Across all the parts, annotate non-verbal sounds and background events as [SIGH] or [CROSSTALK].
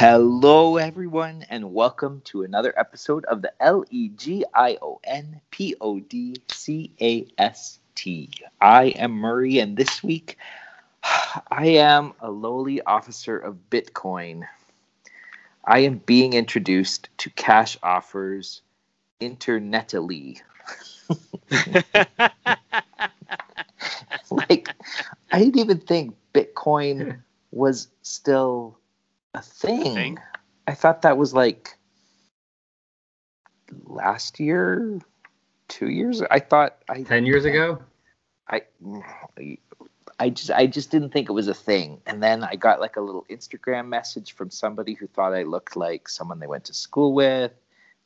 Hello, everyone, and welcome to another episode of the L E G I O N P O D C A S T. I am Murray, and this week [SIGHS] I am a lowly officer of Bitcoin. I am being introduced to cash offers internetally. [LAUGHS] [LAUGHS] like, I didn't even think Bitcoin [LAUGHS] was still a thing. Thing? I thought that was like last year, two years. I thought I Ten years ago? I I just I just didn't think it was a thing. And then I got like a little Instagram message from somebody who thought I looked like someone they went to school with.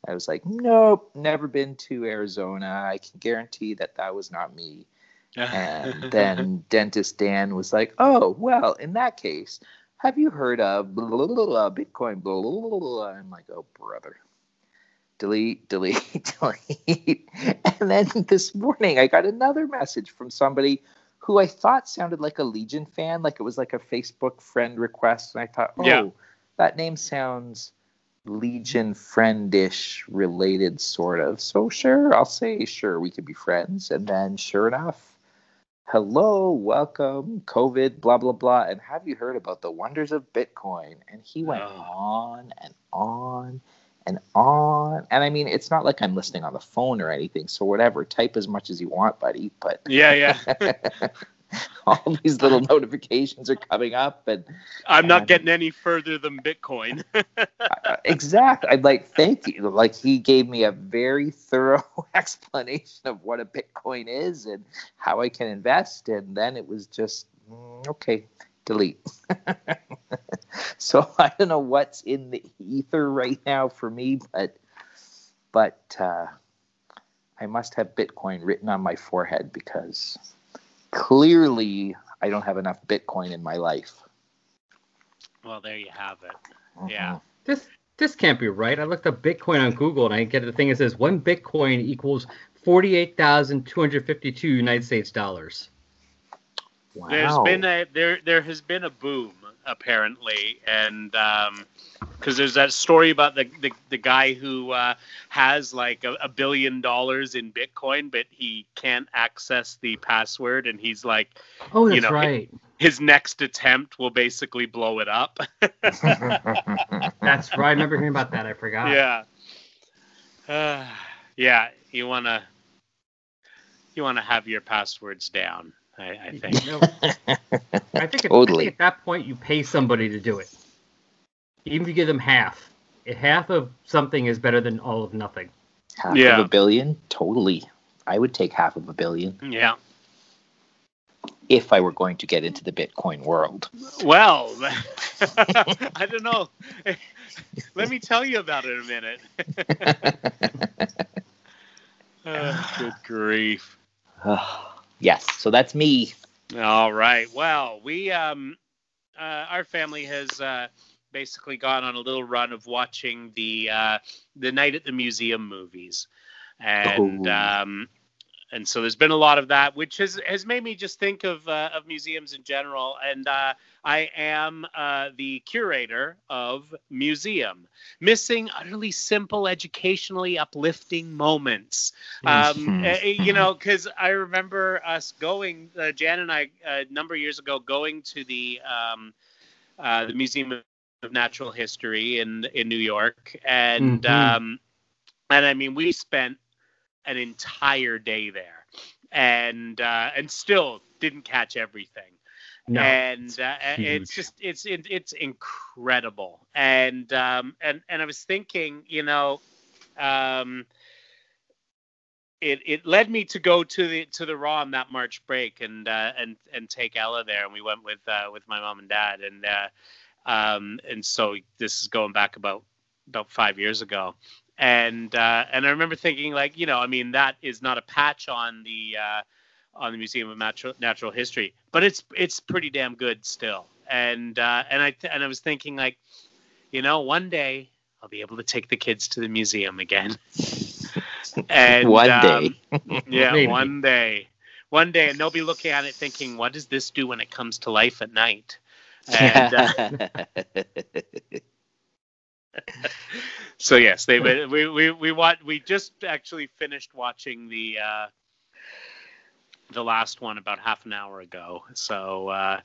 I was like, nope, never been to Arizona. I can guarantee that that was not me. [LAUGHS] And then [LAUGHS] dentist Dan was like, oh well, in that case, have you heard of blah, blah, blah, Bitcoin? Blah, blah, blah, blah. I'm like, oh brother. Delete, [LAUGHS] delete, delete. And then this morning I got another message from somebody who I thought sounded like a Legion fan, like it was like a Facebook friend request. And I thought, oh, Yeah. that name sounds Legion friendish related, sort of. So sure, I'll say sure, we could be friends. And then sure enough, hello, welcome, COVID, blah, blah, blah. And have you heard about the wonders of Bitcoin? And he went Oh. on and on and on. And I mean, it's not like I'm listening on the phone or anything. So whatever, type as much as you want, buddy. But yeah, yeah. [LAUGHS] [LAUGHS] all these little [LAUGHS] notifications are coming up and I'm not getting any further than Bitcoin. [LAUGHS] uh, exact i'd like thank you. Like he gave me a very thorough explanation of what a bitcoin is and how i can invest and then it was just mm, okay delete. So i don't know what's in the ether right now for me but but uh, i must have bitcoin written on my forehead because clearly i don't have enough bitcoin in my life well, there you have it. Mm-hmm. Yeah. This this can't be right. I looked up Bitcoin on Google and I get the thing that says one Bitcoin equals forty-eight thousand two hundred fifty-two United States dollars. Wow. There's been a there there has been a boom apparently, and because there's that story about the the, the guy who uh, has like a, a billion dollars in Bitcoin, but he can't access the password, and he's like Oh, You that's know, right. his next attempt will basically blow it up. [LAUGHS] That's right. I remember hearing about that. I forgot. yeah. Uh, [SIGHS] yeah, you wanna you wanna have your passwords down. I, I think. You know, I think, at, I Totally. think at that point you pay somebody to do it. Even if you give them half, half of something is better than all of nothing. half Yeah. of a billion totally i would take half of a billion Yeah. if i were going to get into the bitcoin world Well, [LAUGHS] [LAUGHS] I don't know. Let me tell you about it in a minute. [LAUGHS] Uh, good grief. [SIGHS] yes so that's me All right. Well, we um, uh, our family has uh, basically gone on a little run of watching the uh, the Night at the Museum movies, and Ooh. um, and so there's been a lot of that, which has has made me just think of uh, of museums in general. And uh, I am uh, the curator of museum, missing utterly simple, educationally uplifting moments. Um, [LAUGHS] eh, eh, you know, because I remember us going, uh, Jan and I, a number of years ago, going to the um, uh, the Museum of Natural History in in New York, and Mhm. um, and I mean, we spent an entire day there, and uh, and still didn't catch everything. No. and uh, it's just it's it, it's incredible. And um and and i was thinking you know um it it led me to go to the to the ROM on that march break and uh and and take ella there. And we went with uh with my mom and dad. And uh um and so this is going back about about five years ago and uh and i remember thinking like you know i mean that is not a patch on the uh on the Museum of Natural Natural History, but it's it's pretty damn good still. And uh, and I th- and I was thinking like, you know, one day I'll be able to take the kids to the museum again. [LAUGHS] and One um, day. [LAUGHS] yeah, Maybe. one day, one day, and they'll be looking at it thinking, what does this do when it comes to life at night? [LAUGHS] And uh, [LAUGHS] so yes, they we we we want we just actually finished watching the uh, the last one about half an hour ago. So uh,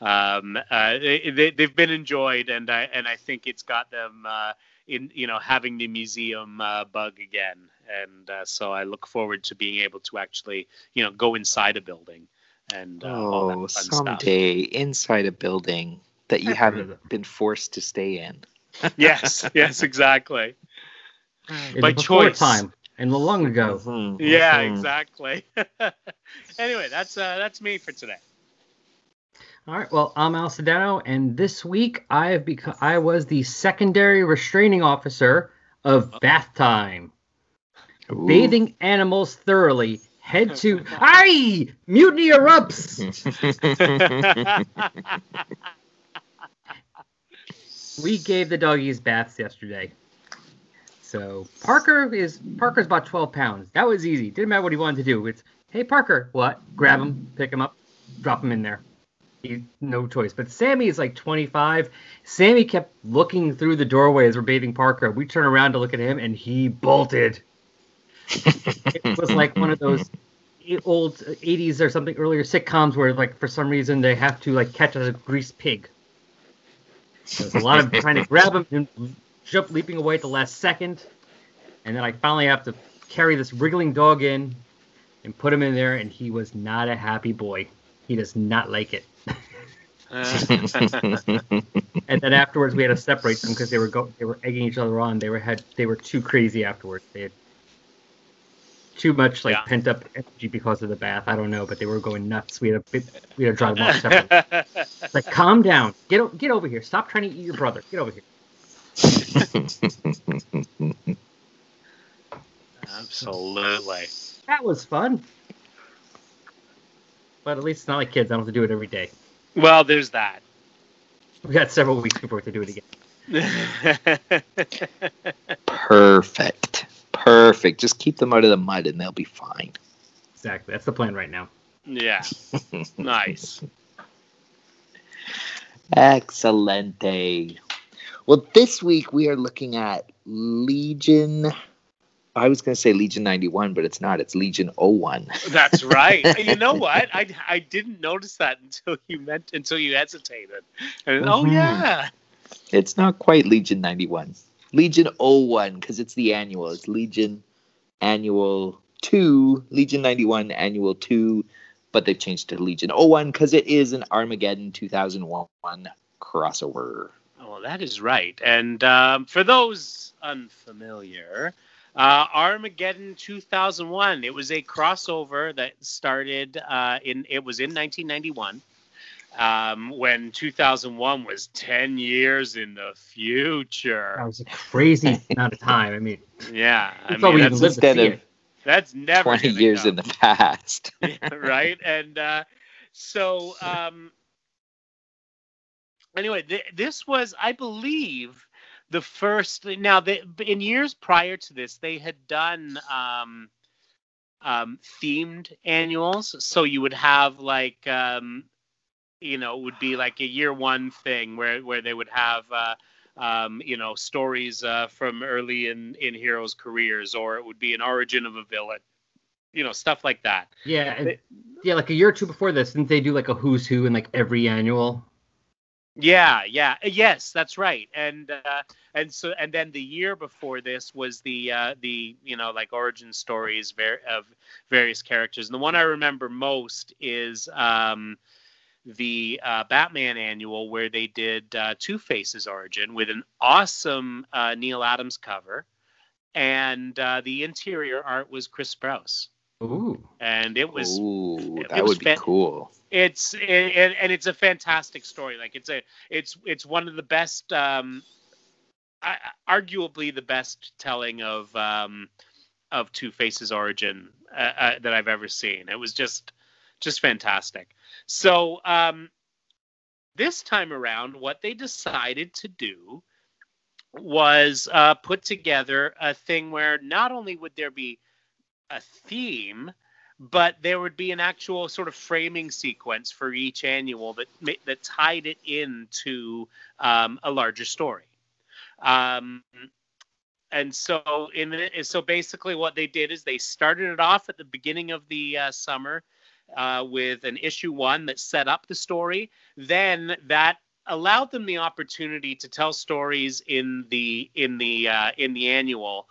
um, uh, they, they've been enjoyed, and I and I think it's got them uh, in you know having the museum uh, bug again, and uh, so I look forward to being able to actually you know go inside a building and uh, all that oh, fun someday inside a building that you I've heard haven't been forced to stay in. Stuff. [LAUGHS] Yes, yes, exactly. In By choice. time and the long ago. Mhm, Yeah, mhm. exactly. [LAUGHS] anyway, that's uh, that's me for today. All right. Well, I'm Al Sedano, and this week I have become I was the secondary restraining officer of Bath Time, Ooh. bathing animals thoroughly. Head to [LAUGHS] Aye! Mutiny erupts. We gave the doggies baths yesterday. So Parker is Parker's about 12 pounds. That was easy. Didn't matter what he wanted to do. It's hey Parker, what? Grab him, pick him up, drop him in there. He, no choice. But Sammy is like 25. Sammy kept looking through the doorway as we're bathing Parker. We turn around to look at him, and he bolted. it was like one of those old 80s or something earlier sitcoms where like for some reason they have to like catch a greased pig. There's a lot of trying to grab him and jump leaping away at the last second, and then I finally have to carry this wriggling dog in and put him in there, and he was not a happy boy. He does not like it. Uh. [LAUGHS] And then afterwards, we had to separate them because they were go- they were egging each other on. They were had they were too crazy afterwards. They had too much like Yeah. pent up energy because of the bath. I don't know, but they were going nuts. We had a bit, we had to drive them off separately. It's [LAUGHS] like, calm down. Get get over here. Stop trying to eat your brother. Get over here. Absolutely. That was fun. But at least it's not like kids. I don't have to do it every day. Well, there's that. We got several weeks before we have to do it again. [LAUGHS] Perfect. Perfect. Just keep them out of the mud and they'll be fine. Exactly. That's the plan right now. yeah. [LAUGHS] Nice. Excelente. Well, this week we are looking at Legion. I was going to say Legion 91, but it's not. It's Legion 01. That's right. [LAUGHS] You know what? I, I didn't notice that until you meant until you hesitated. And, Oh Mhm. yeah. It's not quite Legion 91. Legion 01 because it's the annual. It's Legion Annual 2, Legion 91 Annual 2, but they've changed to Legion 01 because it is an Armageddon 2001 crossover. Well, that is right. And um, for those unfamiliar, uh, Armageddon 2001. It was a crossover that started uh, in. It was in 1991. Um, when 2001 was 10 years in the future. That was a crazy amount of time. I mean, Yeah, I mean, that's, even lived to Instead of that's never 20 years come. in the past. [LAUGHS] right? And uh, so, um, anyway, th- this was, I believe, the first. Now, they, in years prior to this, they had done um, um, themed annuals. So you would have like, um, you know, it would be like a year one thing where where they would have. Uh, um, you know, stories uh, from early in in heroes' careers, or it would be an origin of a villain, you know, stuff like that. Yeah, and- They- yeah, like a year or two before this, didn't they do like a who's who in like every annual? Yeah, yeah, Uh, yes, that's right. And uh, and so and then the year before this was the uh, the you know like origin stories ver- of various characters. And the one I remember most is um, the uh, Batman annual where they did uh, Two Face's origin with an awesome uh, Neal Adams cover, and uh, the interior art was Chris Sprouse, Ooh, and it was Ooh, it that was would be fan- cool. it's and, and it's a fantastic story. Like it's a it's it's one of the best um I, arguably the best telling of um of two faces origin uh, uh, that i've ever seen. It was just just fantastic so um this time around what they decided to do was uh, put together a thing where not only would there be a theme but there would be an actual sort of framing sequence for each annual that that tied it into um, a larger story. Um, and so in so basically what they did is they started it off at the beginning of the uh, summer uh, with an issue one that set up the story. Then that allowed them the opportunity to tell stories in the in the uh, in the annual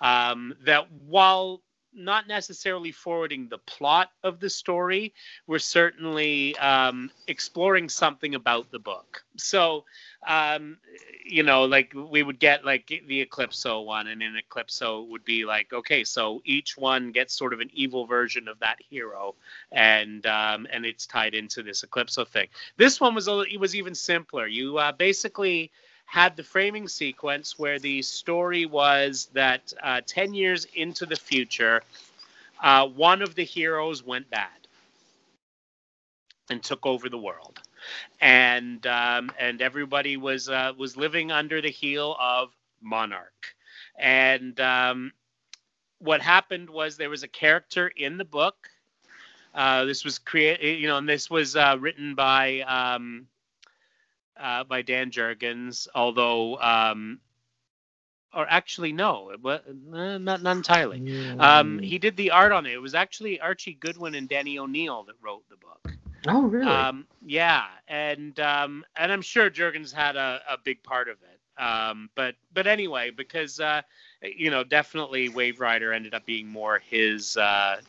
um, that while not necessarily forwarding the plot of the story, we're certainly um, exploring something about the book. So, um, you know, like we would get like the Eclipso one, and in Eclipso would be like, okay, so each one gets sort of an evil version of that hero, and um, and it's tied into this Eclipso thing. This one was a, it was even simpler. You uh, basically had the framing sequence where the story was that uh, 10 years into the future, uh, one of the heroes went bad and took over the world. And um, and everybody was uh, was living under the heel of Monarch. And um, what happened was there was a character in the book. Uh, this was created, you know, and this was uh, written by um, uh, by Dan Jurgens, although, um, or actually no, but uh, not not entirely. Um, he did the art on it. It was actually Archie Goodwin and Denny O'Neil that wrote the book. Oh, really? Um, yeah, and um, and I'm sure Jurgens had a, a big part of it. Um, but but anyway, because uh, you know, definitely Waverider ended up being more his uh,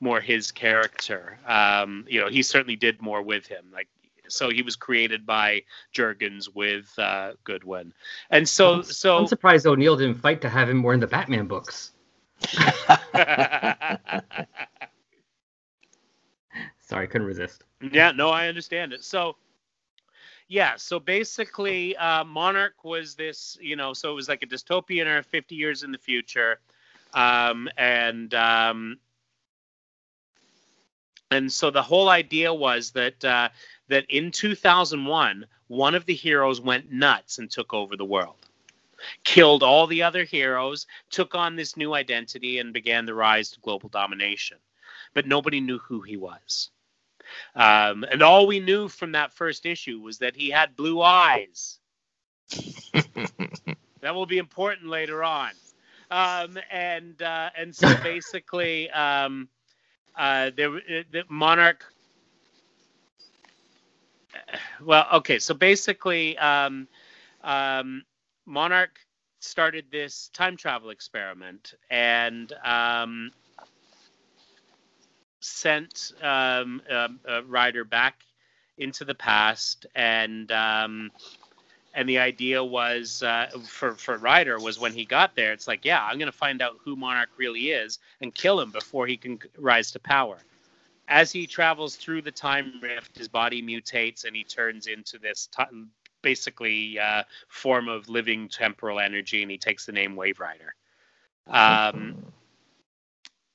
more his character. Um, you know, he certainly did more with him. Like so he was created by Jurgens with uh, Goodwin, and so I'm, so I'm surprised O'Neil didn't fight to have him more in the Batman books. [LAUGHS] Sorry, couldn't resist. Yeah, no, I understand it. So, yeah, so basically, uh, Monarch was this, you know, so it was like a dystopian or 50 years in the future, um, and um, and so the whole idea was that uh, that in 2001, one of the heroes went nuts and took over the world, killed all the other heroes, took on this new identity, and began the rise to global domination. But nobody knew who he was. Um, and all we knew from that first issue was that he had blue eyes. [LAUGHS] that will be important later on. Um, and uh, and so basically, um, uh, there the Monarch well, okay. So basically, um, um, Monarch started this time travel experiment and um, sent um, a, a Ryder back into the past, and um, and the idea was uh, for for Ryder was when he got there, it's like, yeah, I'm gonna find out who Monarch really is and kill him before he can rise to power as he travels through the time rift, his body mutates and he turns into this t- basically uh, form of living temporal energy, and he takes the name Waverider. Um,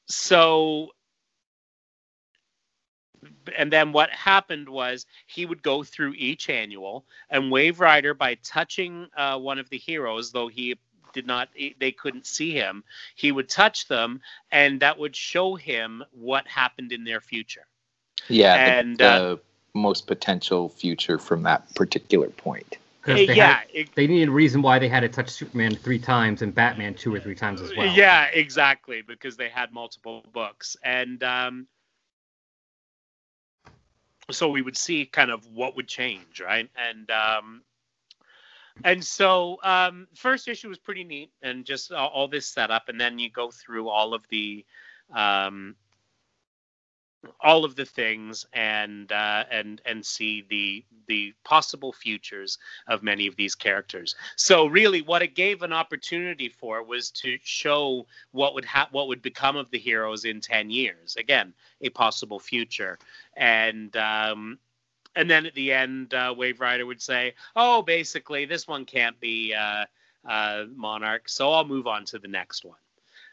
so, and then what happened was he would go through each annual, and Waverider, by touching uh, one of the heroes, though he did not they couldn't see him. He would touch them and that would show him what happened in their future. Yeah and the, the uh, most potential future from that particular point. They yeah had, it, they needed a reason why they had to touch superman three times and batman two or three times as well. Yeah exactly because they had multiple books. And um so we would see kind of what would change right? And um and so um, first issue was pretty neat and just all, all, this setup and then you go through all of the um, all of the things and uh, and and see the the possible futures of many of these characters. So really, what it gave an opportunity for was to show what would ha- what would become of the heroes in ten years. Again, a possible future, and um, and then at the end, uh, Waverider would say, "Oh, basically, this one can't be uh, uh, Monarch, so I'll move on to the next one."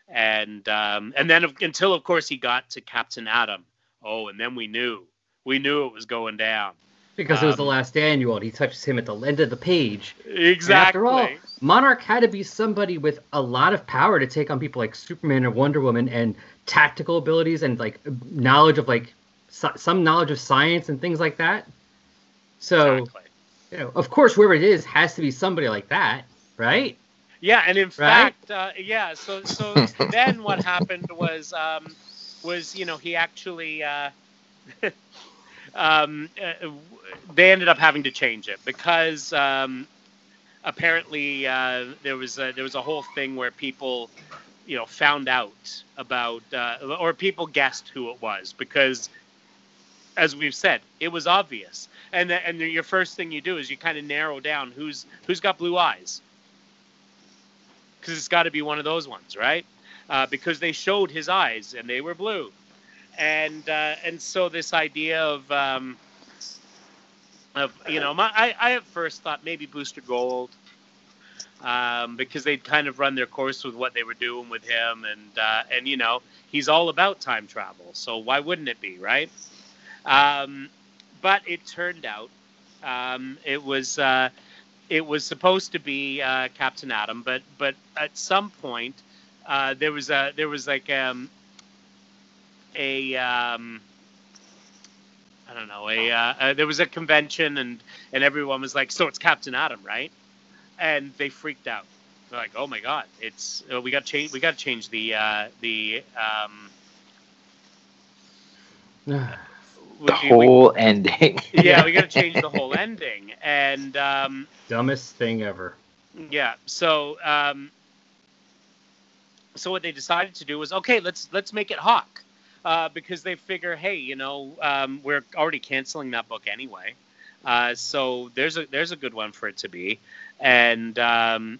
And um, and then until, of course, he got to Captain Atom. Oh, and then we knew, we knew it was going down because um, it was the um, last annual, and he touches him at the end of the page. Exactly. And after all, Monarch had to be somebody with a lot of power to take on people like Superman or Wonder Woman, and tactical abilities and like knowledge of like so, some knowledge of science and things like that. So, exactly. you know, of course, whoever it is has to be somebody like that, right? Yeah, and in Right? fact, uh, yeah. So so [LAUGHS] then what happened was um, was you know he actually uh, [LAUGHS] um, uh, they ended up having to change it because um, apparently uh, there was a, there was a whole thing where people you know found out about uh, or people guessed who it was because as we've said it was obvious. And the, and your first thing you do is you kind of narrow down who's who's got blue eyes. Because it's got to be one of those ones right? Uh, because they showed his eyes and they were blue. And uh, and so this idea of um, of you know my, I, I at first thought maybe booster gold um, because they'd kind of run their course with what they were doing with him. And uh, and you know he's all about time travel. So why wouldn't it be right um, but it turned out um, it was uh, it was supposed to be uh, Captain Atom but but at some point uh, there was a there was like um, a um, I don't know a uh, uh, there was a convention and and everyone was like so it's Captain Atom right? And they freaked out. They're like oh my god it's uh, we got change we got to change the uh, the um, [SIGHS] The we- we- whole ending. [LAUGHS] yeah we got to change the whole [LAUGHS] ending and um, Dumbest thing ever. Yeah. So um, so what they decided to do was okay, let's let's make it Hawk. Uh, because they figure, hey, you know, um, we're already canceling that book anyway. Uh, so there's a there's a good one for it to be, and um,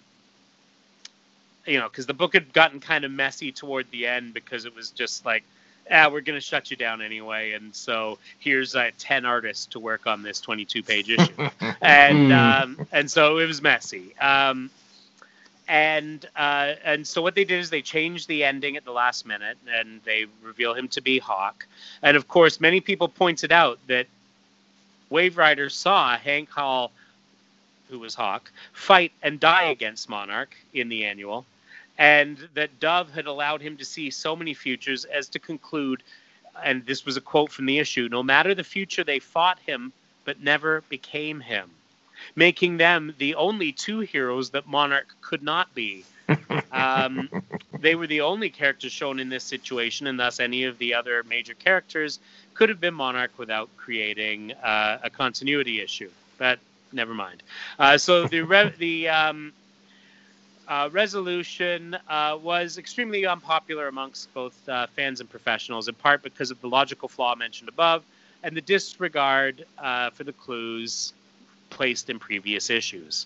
you know, because the book had gotten kind of messy toward the end because it was just like, ah, we're gonna shut you down anyway, and so here's uh, ten artists to work on this 22 page [LAUGHS] issue and Hmm. um, and so it was messy. Um, and uh, and so what they did is they changed the ending at the last minute, and they reveal him to be Hawk. And of course, many people pointed out that Waverider saw Hank Hall, who was Hawk, fight and die against Monarch in the annual, and that Dove had allowed him to see so many futures as to conclude. And this was a quote from the issue: "No matter the future, they fought him, but never became him." making them the only two heroes that Monarch could not be. [LAUGHS] Um, they were the only characters shown in this situation, and thus any of the other major characters could have been Monarch without creating uh, a continuity issue. But never mind. Uh, so the re- the um, uh, resolution uh, was extremely unpopular amongst both uh, fans and professionals, in part because of the logical flaw mentioned above and the disregard uh, for the clues placed in previous issues.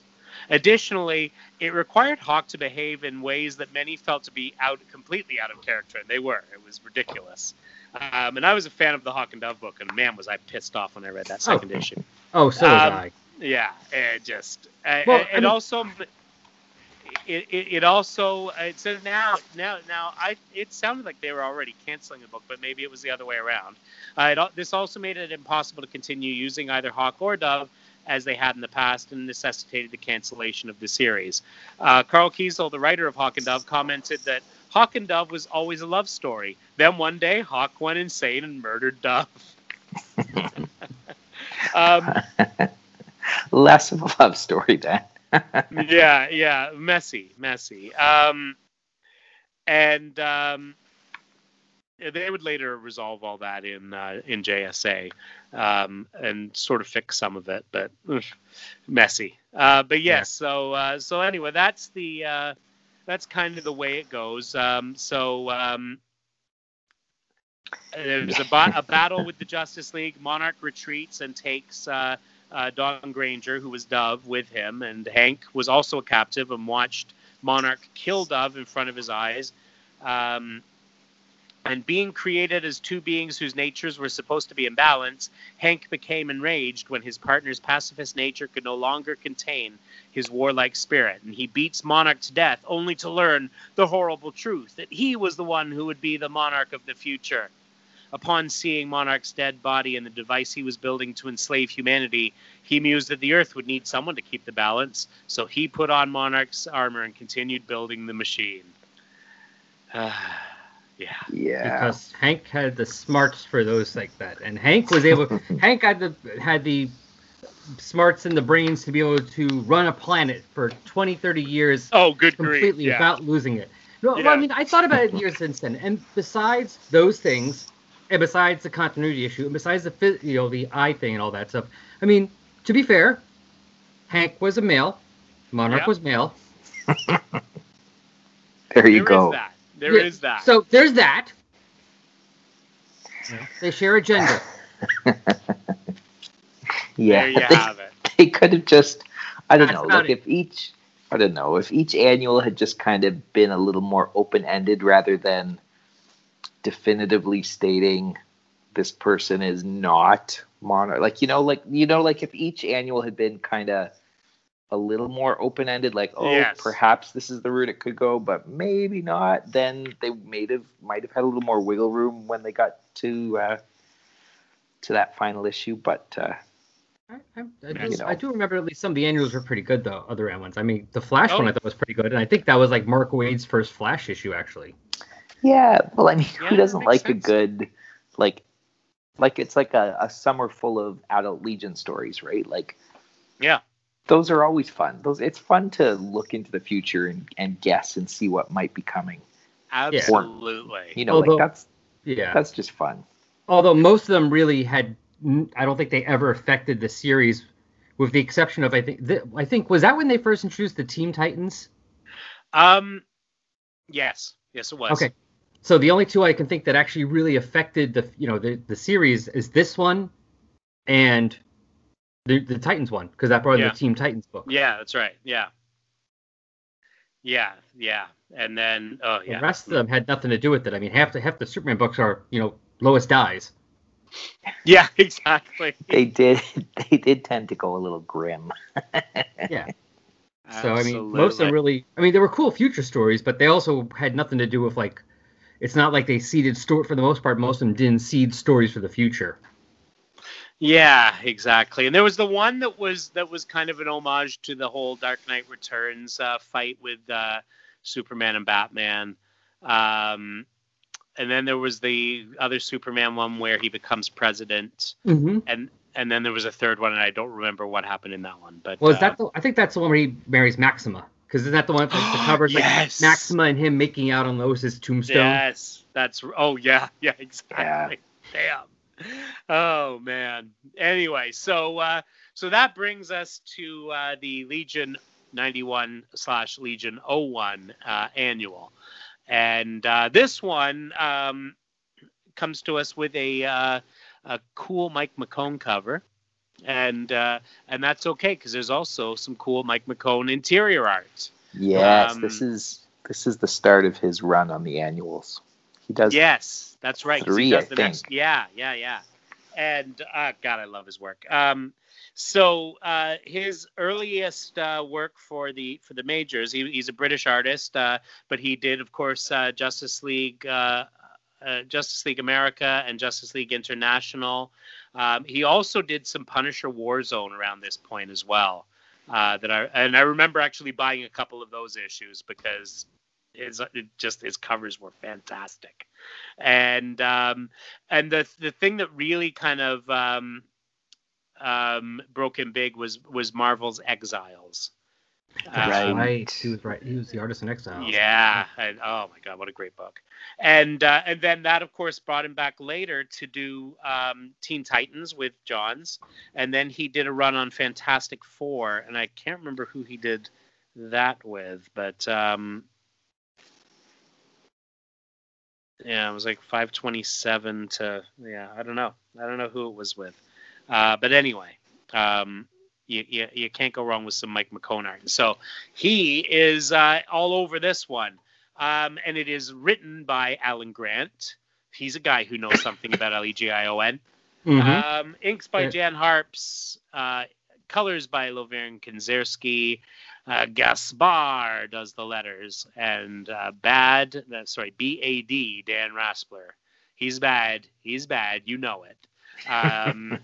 Additionally, it required Hawk to behave in ways that many felt to be out completely out of character, and they were. It was ridiculous. Um, and I was a fan of the Hawk and Dove book, and man, was I pissed off when I read that second issue. Oh, so was Um, I. Yeah, it just uh, Well, it, I mean- also it, it, it also it said now now now I it sounded like they were already canceling the book, but maybe it was the other way around. Uh, it, this also made it impossible to continue using either Hawk or Dove as they had in the past and necessitated the cancellation of the series. Uh, Karl Kesel, the writer of Hawk and Dove, commented that Hawk and Dove was always a love story. Then one day, Hawk went insane and murdered Dove. [LAUGHS] [LAUGHS] um, Less of a love story, Dan. Yeah, yeah, messy, messy. Um, and um, they would later resolve all that in uh, in JSA um, and sort of fix some of it, but ugh, messy. Uh, but yes, Yeah. so uh, so anyway, that's the uh, that's kind of the way it goes. Um, so. Um, there's a, ba- a battle with the Justice League. Monarch retreats and takes uh, Dawn Granger, who was Dove, with him, and Hank was also a captive and watched Monarch kill Dove in front of his eyes. Um, and being created as two beings whose natures were supposed to be in balance, Hank became enraged when his partner's pacifist nature could no longer contain his warlike spirit, and he beats Monarch to death, only to learn the horrible truth that he was the one who would be the monarch of the future. Upon seeing Monarch's dead body and the device he was building to enslave humanity, he mused that the Earth would need someone to keep the balance, so he put on Monarch's armor and continued building the machine. [SIGHS] yeah. Yeah. because Hank had the smarts for those like that, and Hank was able. [LAUGHS] Hank had the had the smarts and the brains to be able to run a planet for 20, 30 years Oh, good grief. completely Yeah. without losing it. No, well, I mean, I thought about it years since then, and besides those things, and besides the continuity issue, and besides the you know the eye thing and all that stuff, I mean, to be fair, Hank was a male, Monarch Yeah. was male. [LAUGHS] There you There go. is that. There is Yeah, that. So there's that. They share a gender. [LAUGHS] Yeah, there you they, have it. [LAUGHS] they could have just, I don't That's know, about like it. if each, I don't know, if each annual had just kind of been a little more open ended rather than definitively stating this person is not monarch. Like you know, like you know, like if each annual had been kind of a little more open ended, like oh, Yes. perhaps this is the route it could go, but maybe not. Then they might have might have had a little more wiggle room when they got to uh, to that final issue. But uh, I, I, I, You do, know. I do remember at least some of the annuals were pretty good though. Other end ones. I mean, the Flash Oh. one I thought was pretty good, and I think that was like Mark Waid's first Flash issue actually. Yeah, well, I mean, Yeah, who doesn't makes like a good, like, like it's like a, a summer full of adult Legion stories, right? Like, Yeah. those are always fun. Those it's fun to look into the future and, and guess and see what might be coming. Absolutely. You know, Although- like that's Yeah. that's just fun. Although most of them really had, I don't think they ever affected the series, with the exception of I think th- I think was that when they first introduced the Team Titans. Um, yes, yes, it was. Okay. So the only two I can think that actually really affected the you know the the series is this one, and the the Titans one because that brought in Yeah. the Team Titans book. Yeah, that's right. Yeah. Yeah, yeah, and then oh The rest of them had nothing to do with it. I mean, half the half the Superman books are you know Lois dies. [LAUGHS] Yeah, exactly. They did [LAUGHS] they did tend to go a little grim. [LAUGHS] Yeah. So I mean, most of them really. I mean, there were cool future stories, but they also had nothing to do with like. It's not like they seeded story for the most part. Most of them didn't seed stories for the future. Yeah, exactly. And there was the one that was that was kind of an homage to the whole Dark Knight Returns uh, fight with uh, Superman and Batman. Um, and then there was the other Superman one where he becomes president, Mm-hmm. and and then there was a third one, and I don't remember what happened in that one. But Well, is uh, that the? I think that's the one where he marries Maxima. Because isn't that the one that the [GASPS] covers Yes. like Maxima and him making out on Lois's tombstone? Yes, that's oh [LAUGHS] yeah, yeah, exactly. Damn. Oh man. Anyway, so uh, so that brings us to uh, the Legion 91 slash Legion 01 uh, annual, and uh, this one um, comes to us with a uh, a cool Mike McKone cover. And uh, and that's okay because there's also some cool Mike McKone interior art. Yes, Um, this is this is the start of his run on the annuals. He does Yes, that's right. three, he does I next. think. Yeah, yeah, yeah. And uh, God, I love his work. Um, so uh, his earliest uh, work for the for the majors, he, he's a British artist, uh, but he did, of course, uh, Justice League. Uh, uh, Justice League America and Justice League International. Um, he also did some Punisher Warzone around this point as well. Uh, that I and I remember actually buying a couple of those issues because his it just his covers were fantastic, and um, and the the thing that really kind of um, um, broke him big was was Marvel's Exiles. That's Um, right. He was right. He was the artist in exile. yeah, and oh my god, what a great book! And uh, and then that, of course, brought him back later to do um, Teen Titans with Johns, and then he did a run on Fantastic Four, and I can't remember who he did that with, but um, yeah, it was like 527 to yeah, I don't know, I don't know who it was with, uh, but anyway. Um, you, you, you can't go wrong with some Mike McKone art. So he is uh, all over this one. Um, and it is written by Alan Grant. He's a guy who knows something about L E G I O N. Mhm. Um, inks by Jan Harps. Uh, colors by Lovern Kindzierski. Uh, Gaspar does the letters. And uh, Bad, uh, sorry, B A D, Dan Raspler. He's bad. He's bad. You know it. [LAUGHS] Um,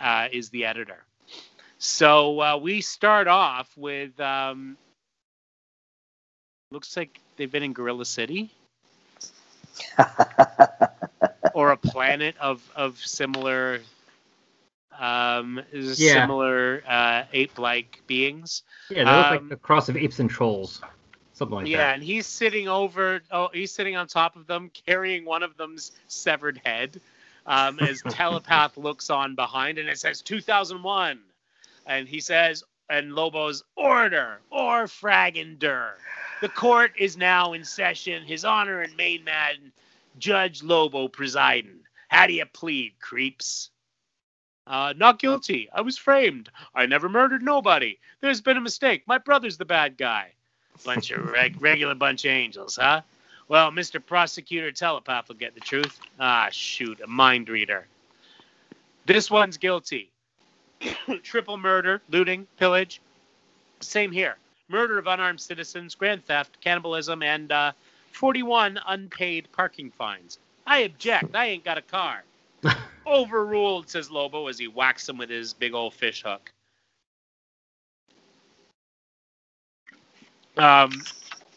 uh, is the editor. So uh, we start off with um, looks like they've been in Gorilla City [LAUGHS] or a planet of of similar um, Yeah. similar uh, ape-like beings. Yeah, they look Um, like a cross of apes and trolls, something like yeah, that. Yeah, and he's sitting over. Oh, he's sitting on top of them, carrying one of them's severed head. Um, as [LAUGHS] telepath looks on behind, and it says 2001, and he says, and Lobo's order or fragender. The court is now in session. His honor and main man, Judge Lobo presiding. How do you plead, creeps? Uh, not guilty. I was framed. I never murdered nobody. There's been a mistake. My brother's the bad guy. Bunch of reg- regular bunch of angels, huh? Well, Mr. Prosecutor Telepath will get the truth. Ah, shoot, a mind reader. This one's guilty. [COUGHS] Triple murder, looting, pillage. Same here. Murder of unarmed citizens, grand theft, cannibalism, and uh, 41 unpaid parking fines. I object. I ain't got a car. [LAUGHS] Overruled, says Lobo as he whacks him with his big old fish hook. Um,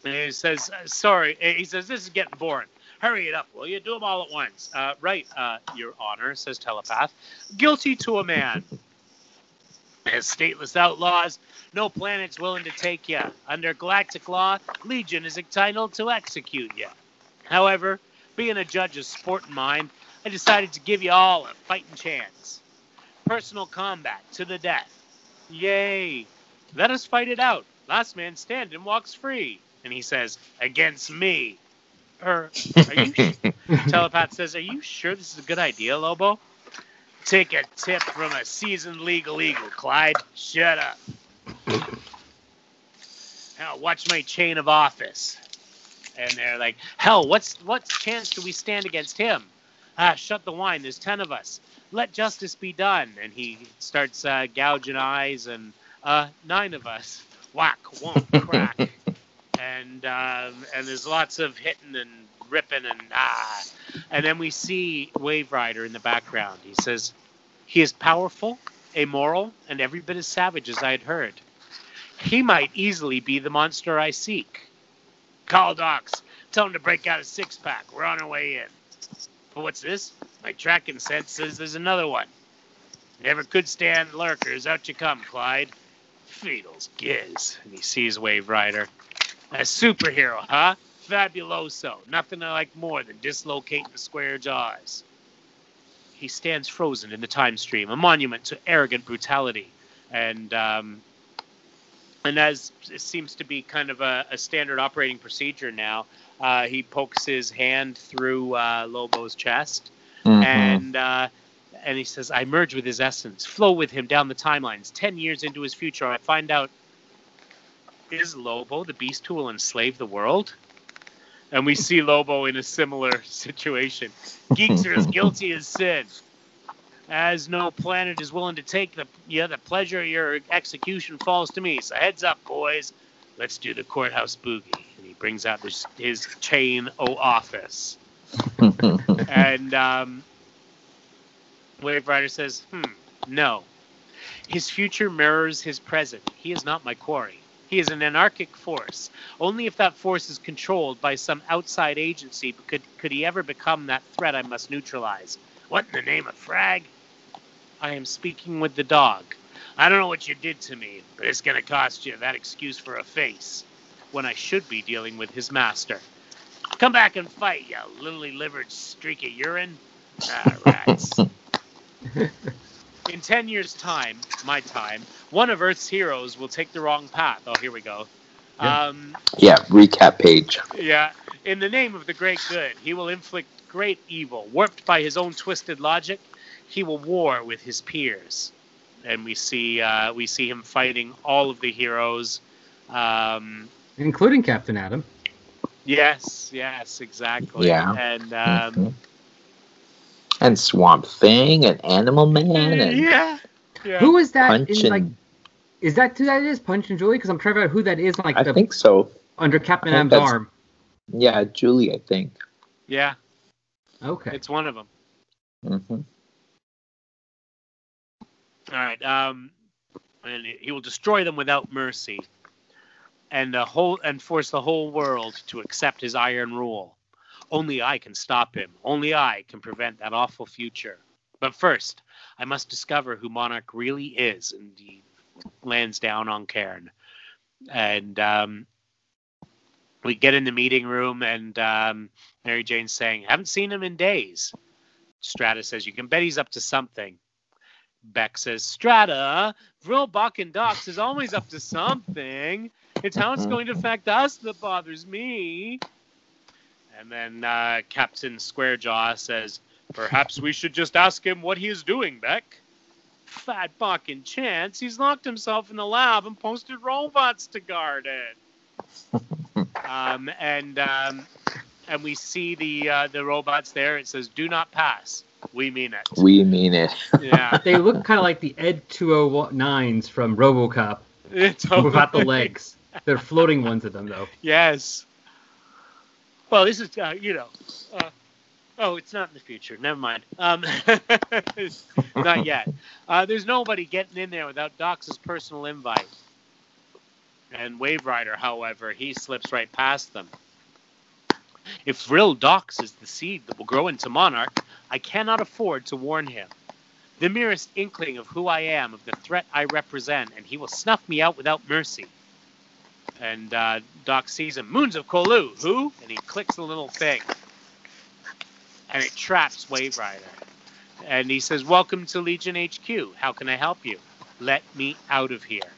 he says, uh, "Sorry." uh, He says, "This is getting boring. Hurry it up, will you? Do them all at once." Uh, right, uh, Your Honor," says Telepath. "Guilty to a man." As stateless outlaws, no planet's willing to take you. Under galactic law, Legion is entitled to execute you. However, being a judge's sport in mind, I decided to give you all a fighting chance. Personal combat to the death. Yay! Let us fight it out. Last man standing walks free. And he says, against me. Er, are you [LAUGHS] Telepath says, Are you sure this is a good idea, Lobo? Take a tip from a seasoned legal eagle, Clyde. Shut up. Now watch my chain of office. And they're like, Hell, what's what chance do we stand against him? Ah, shut the wine. There's ten of us. Let justice be done. And he starts uh, gouging eyes, and uh, nine of us. Whack, won't crack [LAUGHS] and um, and there's lots of hitting and ripping and ah, and then we see Waverider in the background. He says, "He is powerful, amoral, and every bit as savage as I had heard. He might easily be the monster I seek. Call docs. Tell him to break out a six pack. We're on our way in. But what's this? My tracking sense says there's another one. Never could stand lurkers. Out you come, Clyde. Feedles giz. And he sees Waverider. A superhero, huh? Fabuloso. Nothing I like more than dislocating the square jaws. He stands frozen in the time stream, a monument to arrogant brutality. And um, and as it seems to be kind of a, a standard operating procedure now, uh, he pokes his hand through uh, Lobo's chest Mhm. and uh, and he says, "I merge with his essence, flow with him down the timelines. Ten years into his future, I find out is Lobo the beast who will enslave the world?" And we see Lobo in a similar situation. Geeks are as [LAUGHS] guilty as sin. As no planet is willing to take the yeah the pleasure of your execution falls to me. So heads up, boys. Let's do the courthouse boogie. And he brings out his, his chain o office [LAUGHS] and um, Waverider says, "Hmm, no. His future mirrors his present. He is not my quarry. He is an anarchic force. Only if that force is controlled by some outside agency could could he ever become that threat I must neutralize. What in the name of frag? I am speaking with the dog. I don't know what you did to me, but it's gonna cost you that excuse for a face. When I should be dealing with his master." Come back and fight, you lily livered streak of urine. Rats. [LAUGHS] In 10 years' time, my time, one of Earth's heroes will take the wrong path. Oh, here we go. Yeah. Um, yeah, recap page. yeah. In the name of the great good, he will inflict great evil. Warped by his own twisted logic, he will war with his peers. And we see uh, we see him fighting all of the heroes. Um, including Captain Atom. yes, yes, exactly. Yeah. And um, Mhm. And Swamp Thing and Animal Man and yeah, yeah. Who is that? Punch In, like, and is that who that is? Punch and Jewelee? Because I'm trying to figure out who that is. Like I the, think so. under Captain I think Atom's that's- arm. Yeah, Jewelee, I think. yeah, Okay. it's one of them. hmm All right. Um, and he will destroy them without mercy, and the whole and force the whole world to accept his iron rule. Only I can stop him. Only I can prevent that awful future. But first, I must discover who Monarch really is. And he lands down on Cairn. And um, we get in the meeting room, and um, Marij'n's saying, Haven't seen him in days. Strata says, You can bet he's up to something. Bek says, Strata, Vril and Dox is always up to something. It's how it's going to affect us that bothers me. And then uh, Captain Squarejaw says, Perhaps we should just ask him what he is doing, Bek. Fat fucking chance. He's locked himself in the lab and posted robots to guard it. [LAUGHS] um, and um, and we see the uh, the robots there. It says, "Do not pass." We mean it. We mean it. Yeah. [LAUGHS] They look kind of like the Ed 209s from RoboCop It's [LAUGHS] totally. without the legs. They're floating ones of them though. Yes. Well, this is, uh, you know, uh, oh, it's not in the future. Never mind. Um, [LAUGHS] not yet. Uh, there's nobody getting in there without Dox's personal invite. And Waverider, however, he slips right past them. If Vril Dox is the seed that will grow into Monarch, I cannot afford to warn him. The merest inkling of who I am, of the threat I represent, and he will snuff me out without mercy. And uh, Doc sees him. Moons of Kolu, who? And he clicks the little thing. And it traps Waverider. And he says, Welcome to Legion HQ. How can I help you? Let me out of here.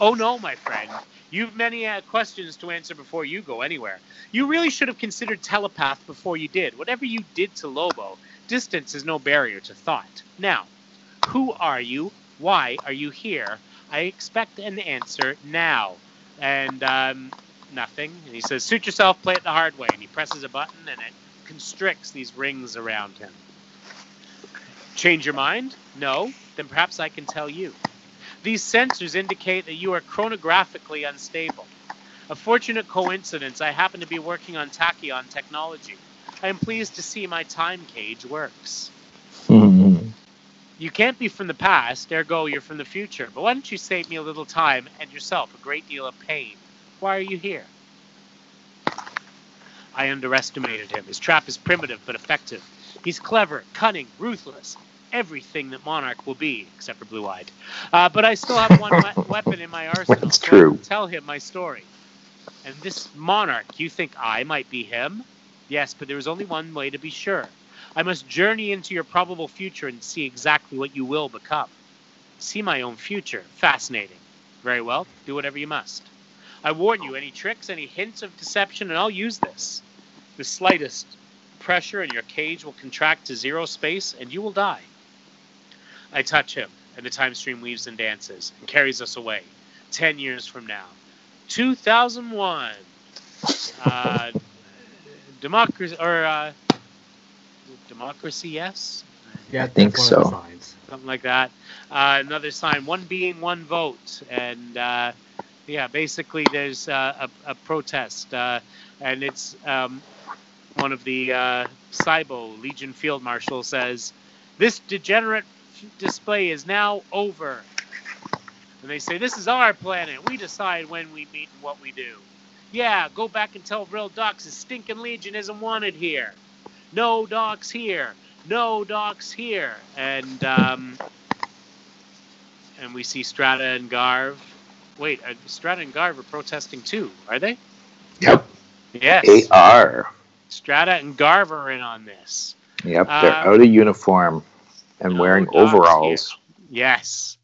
Oh no, my friend. You've many uh, questions to answer before you go anywhere. You really should have considered telepath before you did. Whatever you did to Lobo, distance is no barrier to thought. Now, who are you? Why are you here? I expect an answer now. And um, nothing. And he says, Suit yourself, play it the hard way. And he presses a button and it constricts these rings around him. Change your mind? No? Then perhaps I can tell you. These sensors indicate that you are chronographically unstable. A fortunate coincidence, I happen to be working on tachyon technology. I am pleased to see my time cage works. Mhm. You can't be from the past, ergo you're from the future. But why don't you save me a little time and yourself a great deal of pain? Why are you here? I underestimated him. His trap is primitive but effective. He's clever, cunning, ruthless. Everything that Monarch will be, except for Blue Eyed. Uh, but I still have one we- [LAUGHS] weapon in my arsenal. That's true. Tell him my story. And this Monarch, you think I might be him? Yes, but there is only one way to be sure. I must journey into your probable future and see exactly what you will become. See my own future. Fascinating. Very well, do whatever you must. I warn you, any tricks, any hints of deception, and I'll use this. The slightest pressure and your cage will contract to zero space and you will die. I touch him, and the time stream weaves and dances and carries us away. Ten years from now. 2001. Uh, democracy, or uh, democracy, yes? Yeah, I think that's one of the so. something like that. Uh, another sign, one being, one vote, and uh, yeah, basically there's uh, a, a protest, uh, and it's um, one of the uh, Cybo Legion Field Marshal says, "This degenerate display is now over." And they say, "This is our planet. We decide when we meet and what we do." Yeah, go back and tell Vril Dox his stinking Legion isn't wanted here. No Dox here no Dox here and um, and we see strata and garv wait uh, strata and garv are protesting too are they Yep. yes They are. strata and garv are in on this Yep. They're Um, out of uniform and no wearing dogs overalls. yes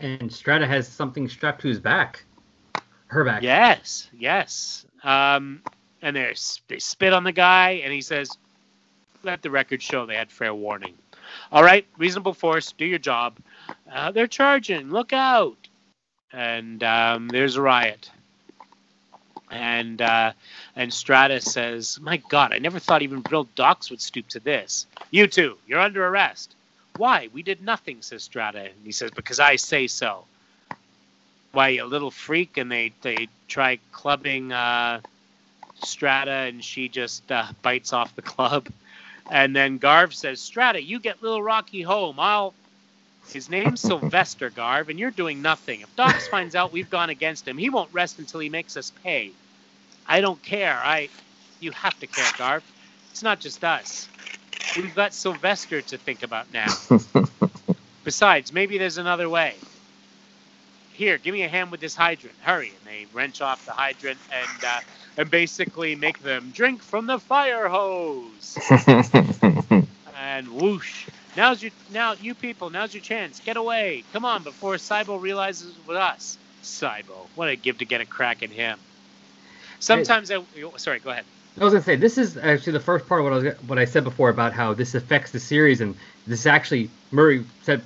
And Strata has something strapped to his back. Her back. yes yes um, and they they spit on the guy and he says let the record show they had fair warning all right reasonable force do your job uh, they're charging look out and um, there's a riot and uh, and Strata says, "My God, I never thought even Vril Dox would stoop to this. You two, you're under arrest. Why? We did nothing," says Strata. And he says, "Because I say so." Why, a little freak? And they they try clubbing uh, Strata, and she just uh, bites off the club. And then Garv says, "Strata, you get little Rocky home. I'll." His name's Sylvester Garv, and you're doing nothing. If Dox [LAUGHS] finds out we've gone against him, he won't rest until he makes us pay. I don't care. I, you have to care, Garv. It's not just us. we've got Sylvester to think about now. [LAUGHS] Besides, maybe there's another way. Here, give me a hand with this hydrant. Hurry! And they wrench off the hydrant and uh, and basically make them drink from the fire hose. [LAUGHS] and whoosh! Now's your now you people. Now's your chance. Get away! Come on before Cybo realizes it was us. Cybo, what a give to get a crack at him. Sometimes I. Sorry, go ahead. I was gonna say this is actually the first part of what I was what I said before about how this affects the series, and this actually Murray said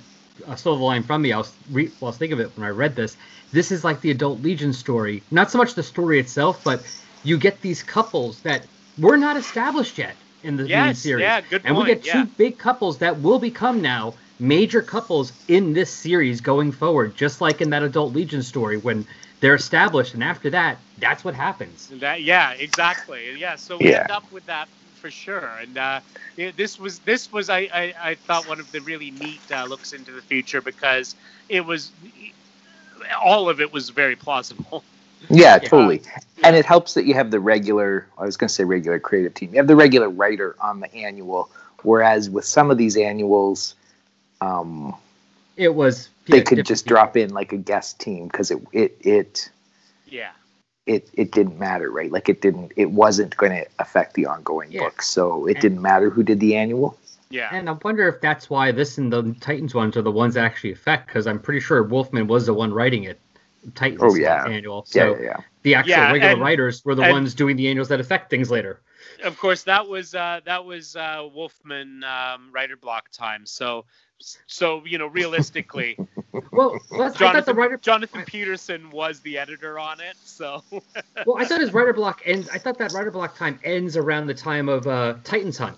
uh, stole the line from me. I was re- well, I was thinking of it when I read this. This is like the adult Legion story, not so much the story itself, but you get these couples that were not established yet in the main Yes, series, yeah, good and point, we get two yeah. big couples that will become now major couples in this series going forward, just like in that adult Legion story when they're established, and after that, that's what happens. That yeah, exactly. Yeah, so we Yeah. end up with that for sure. And uh, yeah, this was this was I, I, I thought one of the really neat uh, looks into the future because it was all of it was very plausible. Yeah, totally. And it helps that you have the regular, I was going to say regular creative team. You have the regular writer on the annual, whereas with some of these annuals, um, It was they could just people. drop in like a guest team because it, it, it, Yeah. It, it didn't matter, right? Like it didn't, it wasn't going to affect the ongoing Yeah. book. So it And- didn't matter who did the annual. Yeah. And I wonder if that's why this and the Titans ones are the ones that actually affect, because I'm pretty sure Wolfman was the one writing it. Titans Oh, yeah. annual. Yeah, So yeah, yeah. the actual Yeah, regular and- writers were the and- ones doing the annuals that affect things later. Of course, that was uh, that was uh, Wolfman um, writer block time. So so you know realistically, [LAUGHS] Well, well I thought the Jonathan writer. Jonathan Peterson was the editor on it. So [LAUGHS] Well, I thought his writer block ends. I thought that writer block time ends around the time of uh, Titans Hunt.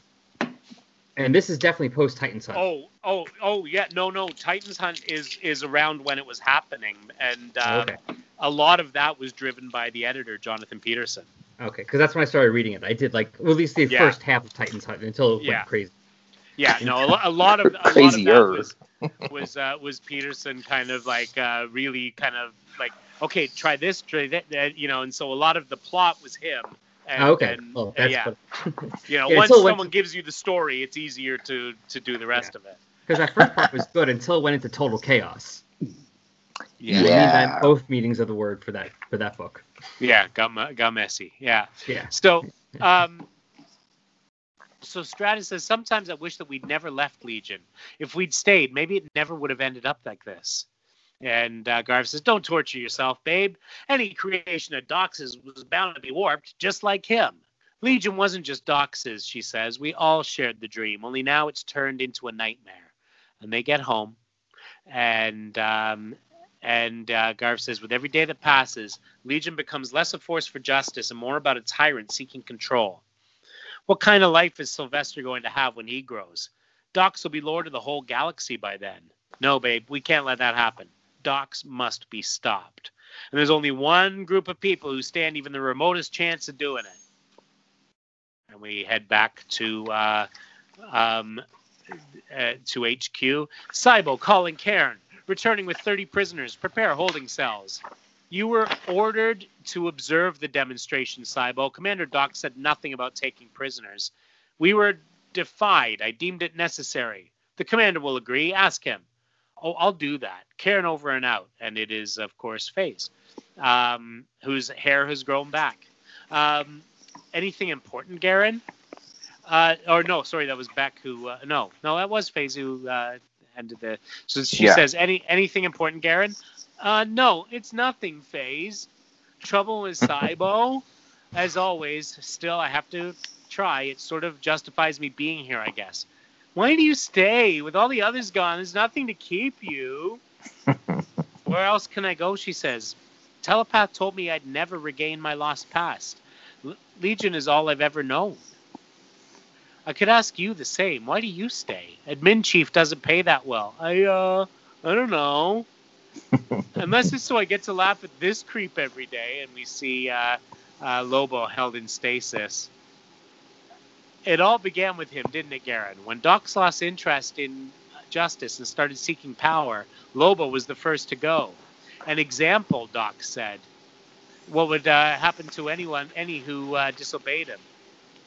And this is definitely post Titans Hunt. oh oh oh yeah no no Titans Hunt is is around when it was happening and um, okay. a lot of that was driven by the editor Jonathan Peterson. Okay, because that's when I started reading it. I did like well, at least the Yeah. first half of Titans Hunt until it Yeah. went crazy. Yeah, no, a, lo- a lot of a lot of that was was uh, was Peterson kind of like uh, really kind of like okay, try this, try that, that, you know, and so a lot of the plot was him. And, Oh, okay. and, Well, uh, that's yeah, what- you know, [LAUGHS] Yeah, once until it went someone gives you the story, it's easier to to do the rest of it. because that first part was good until it went into total chaos. Yeah. I mean both meanings of the word for that for that book. yeah, got mu- got messy. Yeah. Yeah. So, [LAUGHS] um, so Stratus says sometimes I wish that we'd never left Legion. If we'd stayed, maybe it never would have ended up like this. And uh, Garv says, "Don't torture yourself, babe. Any creation of Dox's was bound to be warped, just like him." Legion wasn't just Dox's, she says. We all shared the dream, only now it's turned into a nightmare. And they get home, and um, and uh, Garv says, with every day that passes, Legion becomes less a force for justice and more about a tyrant seeking control. What kind of life is Sylvester going to have when he grows? Dox will be lord of the whole galaxy by then. No, babe, we can't let that happen. Dox must be stopped. And there's only one group of people who stand even the remotest chance of doing it. And we head back to uh, um, uh, to HQ. Cybo calling Cairn, returning with 30 prisoners. Prepare holding cells. You were ordered to observe the demonstration, Cybo. Commander Doc said nothing about taking prisoners. We were defied. I deemed it necessary. The commander will agree. Ask him. Oh, I'll do that. Cairn over and out. And it is, of course, Phase, um, whose hair has grown back. Um, anything important, Garryn? Uh, or no, sorry, that was Bek who. Uh, no, no, that was Phase who uh, ended the. So she Yeah. says, "Any anything important, Garryn?" Uh, no, it's nothing, Phase. Trouble with Cybo, [LAUGHS] as always. Still, I have to try. It sort of justifies me being here, I guess. Why do you stay? With all the others gone, there's nothing to keep you. [LAUGHS] Where else can I go? She says. Telepath told me I'd never regain my lost past. L- Legion is all I've ever known. I could ask you the same. Why do you stay? Admin chief doesn't pay that well. I uh, I don't know. [LAUGHS] Unless it's so I get to laugh at this creep every day, and we see uh, uh, Lobo held in stasis. It all began with him, didn't it, Garryn? When Dox lost interest in justice and started seeking power, Lobo was the first to go. An example, Doc said. What would uh, happen to anyone, any who uh, disobeyed him?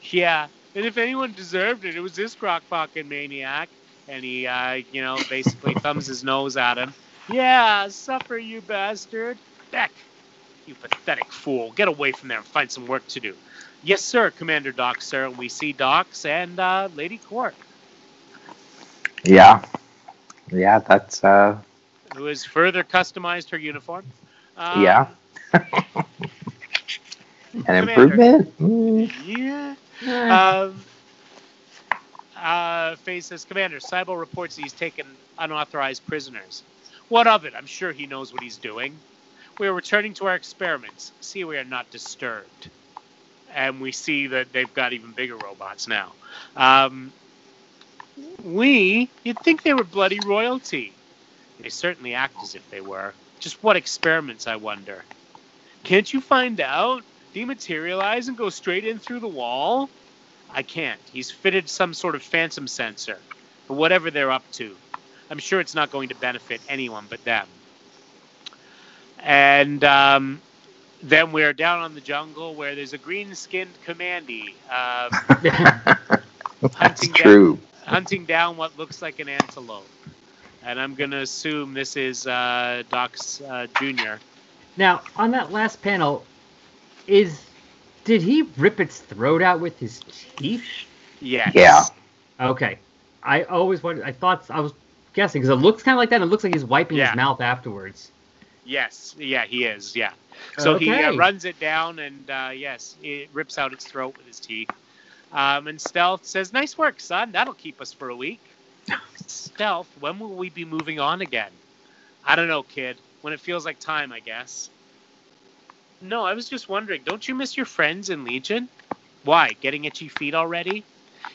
Yeah, And if anyone deserved it, it was this crockpocket maniac. And he, uh, you know, basically thumbs his nose at him. Yeah, suffer, you bastard. Bek, you pathetic fool. Get away from there and find some work to do. Yes, sir, Commander Doc, sir. And we see Dox and uh, Lady Quark, Yeah. Yeah, that's uh who has further customized her uniform. Um, Yeah. [LAUGHS] an improvement. Mm. Yeah. Um, uh, Faye says, Commander, Cybo reports he's taken unauthorized prisoners. What of it? I'm sure he knows what he's doing. We are returning to our experiments. See, we are not disturbed. And we see that they've got even bigger robots now. Um, we, you'd think they were bloody royalty. They certainly act as if they were. Just what experiments, I wonder? Can't you find out? Dematerialize and go straight in through the wall? I can't. He's fitted some sort of phantom sensor. But whatever they're up to, I'm sure it's not going to benefit anyone but them. And um, then we're down on the jungle where there's a green-skinned commandy um, [LAUGHS] That's Hunting down- hunting down what looks like an antelope. And I'm going to assume this is uh, Doc's uh, junior. now, on that last panel, is did he rip its throat out with his teeth? Yes. Yeah. Okay. I always wondered. I thought I was guessing because it looks kind of like that. and It looks like he's wiping Yeah. his mouth afterwards. Yes. Yeah, he is. Yeah. So he uh, runs it down, and uh, yes, it rips out its throat with his teeth. Um, and Stealth says, "Nice work, son. That'll keep us for a week." [LAUGHS] Stealth, when will we be moving on again? I don't know, kid. When it feels like time, I guess. No, I was just wondering. Don't you miss your friends in Legion? Why? Getting itchy feet already?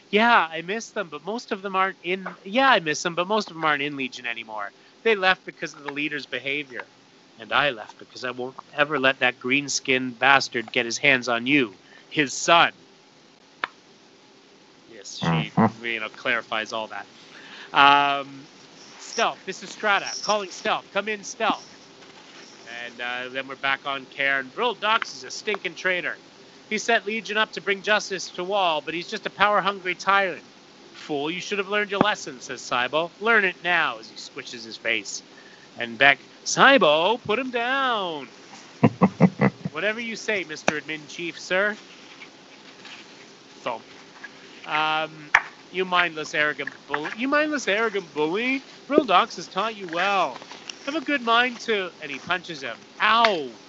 Yeah, I miss them, but most of them aren't in. Yeah, I miss them, but most of them aren't in Legion anymore. They left because of the leader's behavior. And I left because I won't ever let that green skinned bastard get his hands on you, his son. Yes, she Mhm. you know clarifies all that. Um, stealth, this is Strata calling stealth. Come in, stealth. And uh, then we're back on Cairn. Vril Dox is a stinking traitor. He set Legion up to bring justice to Wall, but he's just a power hungry tyrant. Fool, you should have learned your lesson, says Cybo. Learn it now, as he squishes his face. And Bek, Cybo, put him down. [LAUGHS] Whatever you say, Mr. Admin Chief, sir. Thump. Um, you mindless, arrogant bully. You mindless, arrogant bully. Vril Dox has taught you well. Have a good mind to. And he punches him. Ow!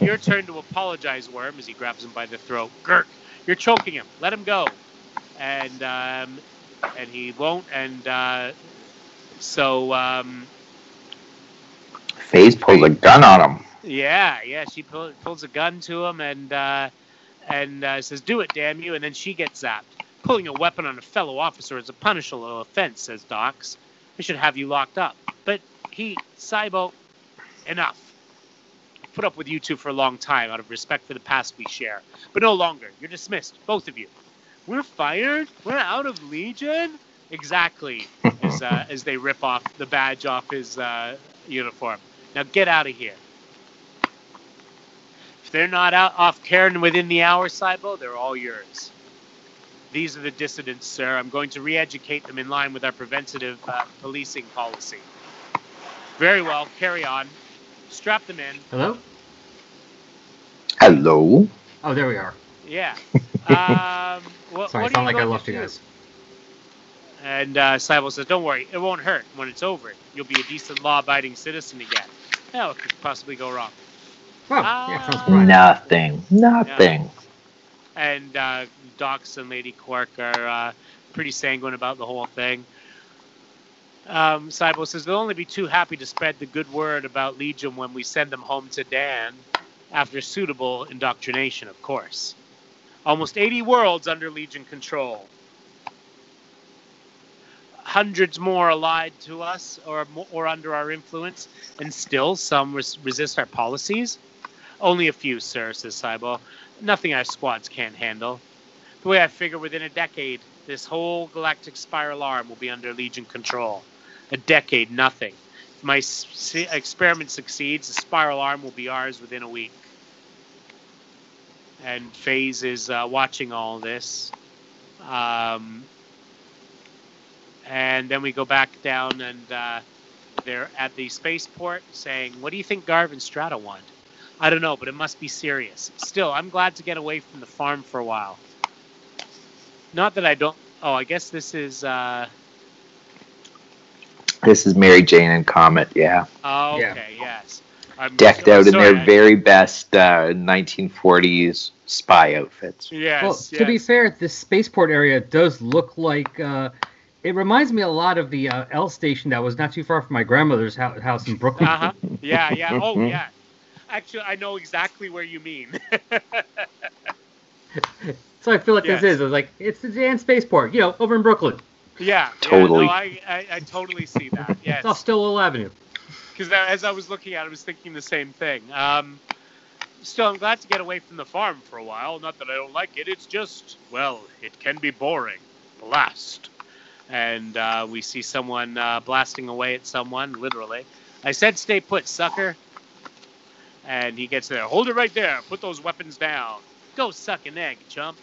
Your turn to apologize, Worm, as he grabs him by the throat. Gurk, you're choking him. Let him go. And um, and he won't. And uh, so um, Phase pulls a gun on him. yeah, yeah, she pull, pulls a gun to him and uh, and uh, says, "Do it, damn you!" And then she gets zapped. Pulling a weapon on a fellow officer is a punishable offense, says Dox. We should have you locked up. But he, Cybo, enough. Put up with you two for a long time out of respect for the past we share, but no longer. You're dismissed, both of you. We're fired. We're out of Legion. Exactly. as uh, [LAUGHS] as they rip off the badge off his uh, uniform. Now get out of here. If they're not out off Cairn within the hour, Cybo, they're all yours. These are the dissidents, sir. I'm going to re-educate them in line with our preventative uh, policing policy. Very well. Carry on. Strap them in. Hello? Hello. Oh, there we are. Yeah. [LAUGHS] Um, what, Sorry, I what are sound like I going lost you guys. And uh, Cybo says, "Don't worry, it won't hurt. When it's over, you'll be a decent, law-abiding citizen again. Now, what could possibly go wrong?" Oh, yeah, sounds Ah. fine. Nothing. Nothing. and uh, Dox and Lady Quark are uh, pretty sanguine about the whole thing. Um, Cybo says they'll only be too happy to spread the good word about Legion when we send them home to Dan, after suitable indoctrination, of course. Almost 80 worlds under Legion control. Hundreds more allied to us or, or under our influence, and still some res- resist our policies? Only a few, sir, says Cybo nothing our squads can't handle. The way I figure within a decade, this whole galactic spiral arm will be under Legion control. A decade, nothing. If my s- experiment succeeds, the spiral arm will be ours within a week. and Phase is uh, watching all this. Um, and then we go back down, and uh, they're at the spaceport saying, "What do you think Garvin Strata want?" I don't know, but it must be serious. Still, I'm glad to get away from the farm for a while. Not that I don't. Oh, I guess this is. Uh, This is Marij'n and Comet, yeah. oh, Yeah. okay, yes. I'm Decked so- out in their I- very best uh, 1940s spy outfits. Yes. well, yes. to be fair, this spaceport area does look like. Uh, it reminds me a lot of the uh, L station that was not too far from my grandmother's hou- house in Brooklyn. Uh huh. Yeah, yeah. [LAUGHS] Oh, yeah. Actually, I know exactly where you mean. [LAUGHS] So I feel like Yes. this is. It's like it's the Dan Spaceport, you know, over in Brooklyn. Yeah. Totally. Yeah, no, I, I, I totally see that. Yes. It's off Stillwell Avenue. Because as I was looking at it, I was thinking the same thing. Um, still, I'm glad to get away from the farm for a while. Not that I don't like it. It's just, well, it can be boring. Blast. And uh, we see someone uh, blasting away at someone, literally. I said, stay put, sucker. And he gets there. Hold it right there. Put those weapons down. Go suck an egg, chump.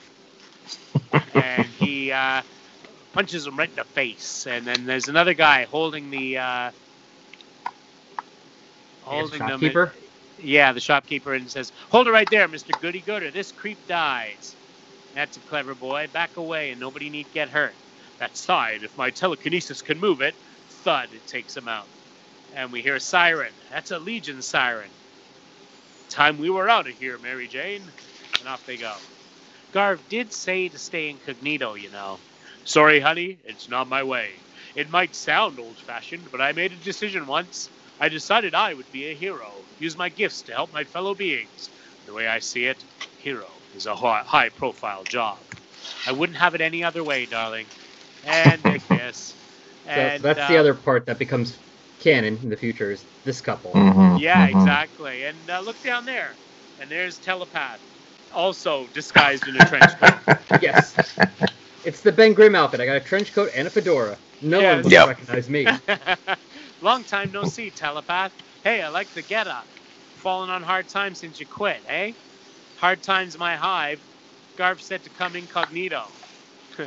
[LAUGHS] and he uh, punches him right in the face. And then there's another guy holding the. Uh, holding them. shopkeeper. Yeah, the shopkeeper, and says, "Hold it right there, Mister Goody Gooder. This creep dies." That's a clever boy. Back away, and nobody need get hurt. That side, if my telekinesis can move it, thud, it takes him out. And we hear a siren. That's a Legion siren. Time we were out of here, Marij'n. And off they go. Garv did say to stay incognito, you know. Sorry, honey, it's not my way. It might sound old fashioned, but I made a decision once. I decided I would be a hero, use my gifts to help my fellow beings. The way I see it, hero is a high profile job. I wouldn't have it any other way, darling. And a [LAUGHS] kiss. So And, that's the uh, other part that becomes canon in the future is this couple. Mhm, Yeah, mhm. exactly. And uh, look down there. And there's Telepath, also disguised in a trench coat. [LAUGHS] Yes. It's the Ben Grimm outfit. I got a trench coat and a fedora. No Yes. one will Yep. recognize me. [LAUGHS] Long time no see, Telepath. Hey, I like the get up. Fallen on hard times since you quit, eh? Hard times my hive. Garv said to come incognito. [LAUGHS]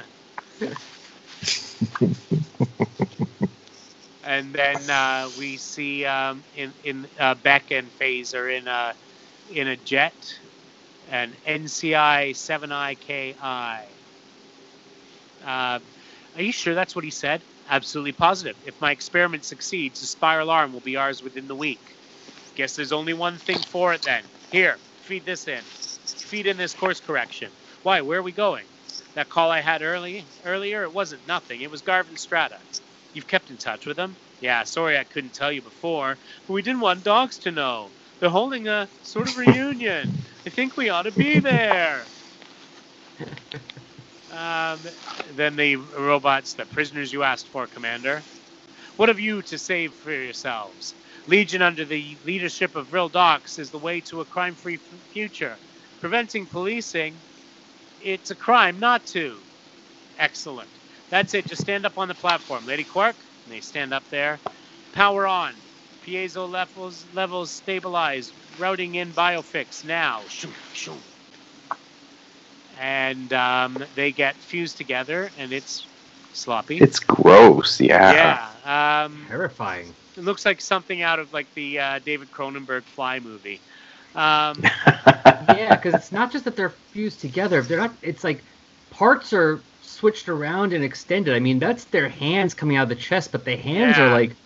and then uh, we see um, in in uh, Bek and Phase are in a in a jet, an NCI 7IKI. Uh, are you sure that's what he said? Absolutely positive. If my experiment succeeds, the spiral arm will be ours within the week. Guess there's only one thing for it then. Here, feed this in. Feed in this course correction. Why? Where are we going? That call I had early earlier, it wasn't nothing. It was Garvin Strata. You've kept in touch with him? Yeah, sorry I couldn't tell you before, but we didn't want dogs to know. They're holding a sort of reunion. I think we ought to be there. [LAUGHS] Um, then the robots, the prisoners you asked for, Commander. What have you to say for yourselves? Legion under the leadership of Vril Dox is the way to a crime-free future. Preventing policing, it's a crime not to. Excellent. That's it. Just stand up on the platform. Lady Quark, they stand up there. Power on. Piezo levels levels stabilized. Routing in biofix now. Shoom, shoom and um, they get fused together, and it's sloppy. It's gross, yeah. yeah, um, Terrifying. it looks like something out of like the uh, David Cronenberg Fly movie. Um, [LAUGHS] Yeah, because it's not just that they're fused together. They're not. It's like parts are switched around and extended. I mean, that's their hands coming out of the chest, but the hands Yeah. are like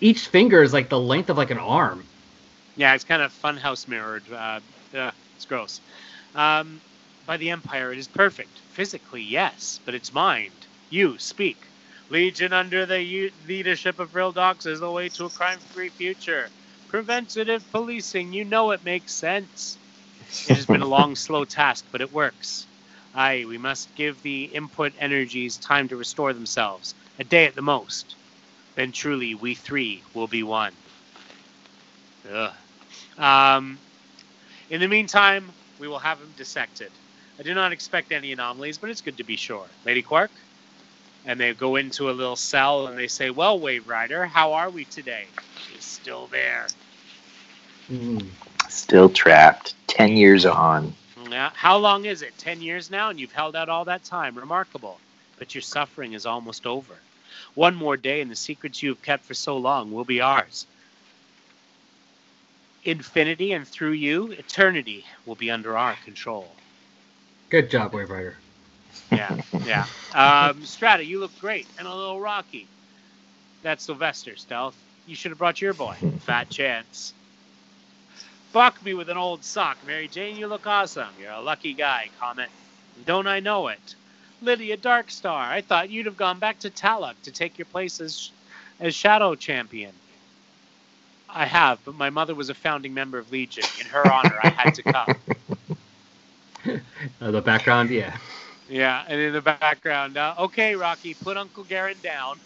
each finger is like the length of like an arm. yeah, it's kind of funhouse mirrored. Uh, ugh, it's gross. Um, by the Empire, it is perfect. Physically, yes, but its mind. You speak. Legion under the leadership of Vril Dox is the way to a crime-free future. Preventative policing, you know it makes sense. It has been a long, [LAUGHS] slow task, but it works. Aye, we must give the input energies time to restore themselves. A day at the most. Then truly, we three will be one. Ugh. Um, in the meantime, we will have him dissected. I do not expect any anomalies, but it's good to be sure. Lady Quark? And they go into a little cell and they say, Well, Waverider, how are we today? She's still there. Mm. Still trapped. Ten years on. Yeah. How long is it? Ten years now, and you've held out all that time. Remarkable. But your suffering is almost over. One more day, and the secrets you have kept for so long will be ours. Infinity, and through you, eternity will be under our control. Good job, Waverider. Yeah, yeah. Um, Strata, you look great and a little rocky. That's Sylvester, Stealth. You should have brought your boy. [LAUGHS] Fat chance. Fuck me with an old sock. Marij'n, you look awesome. You're a lucky guy. Comet. Don't I know it? Lydia Darkstar, I thought you'd have gone back to Talok to take your place as, as Shadow Champion. I have, but my mother was a founding member of Legion. In her honor, I had to come. [LAUGHS] [LAUGHS] Uh, the background, yeah. Yeah, and in the background, uh, okay, Rocky, put Uncle Garryn down.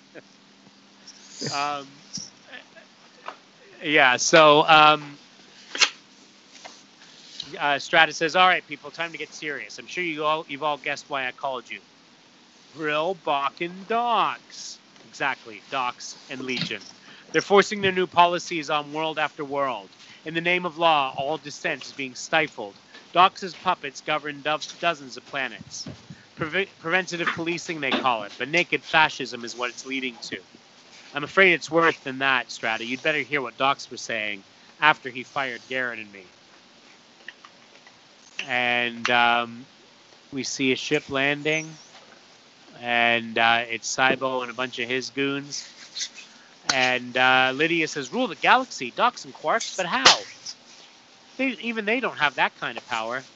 [LAUGHS] um, yeah, so um, uh, Strata says, "All right, people, time to get serious. I'm sure you all you've all guessed why I called you. Brill, Bach, and Dox. Exactly, Dox and Legion. They're forcing their new policies on world after world. In the name of law, all dissent is being stifled. Dox' puppets govern dozens of planets. Preve- preventative policing, they call it, but naked fascism is what it's leading to. I'm afraid it's worse than that, Strata. You'd better hear what Dox was saying after he fired Garryn and me. And um, we see a ship landing, and uh, it's Cybo and a bunch of his goons. And uh, Lydia says, "Rule the galaxy, Dox and Quarks, but how? They, even they don't have that kind of power.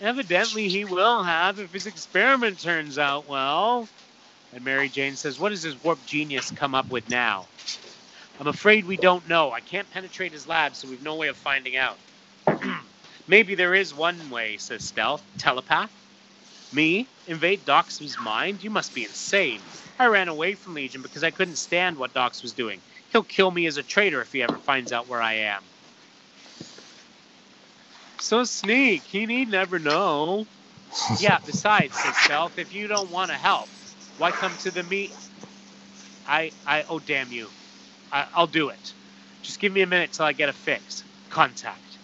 Evidently, he will have if his experiment turns out well." And Marij'n says, "What does his warp genius come up with now?" I'm afraid we don't know. I can't penetrate his lab, so we've no way of finding out. [CLEARS THROAT] Maybe there is one way, says Stealth. Telepath? Me? Invade Dox' mind? You must be insane. I ran away from Legion because I couldn't stand what Dox was doing. He'll kill me as a traitor if he ever finds out where I am. So sneak, he need never know. [LAUGHS] yeah, besides, says Stealth, if you don't want to help, why come to the meet? I, I, oh damn you. I, I'll do it. Just give me a minute till I get a fix. Contact.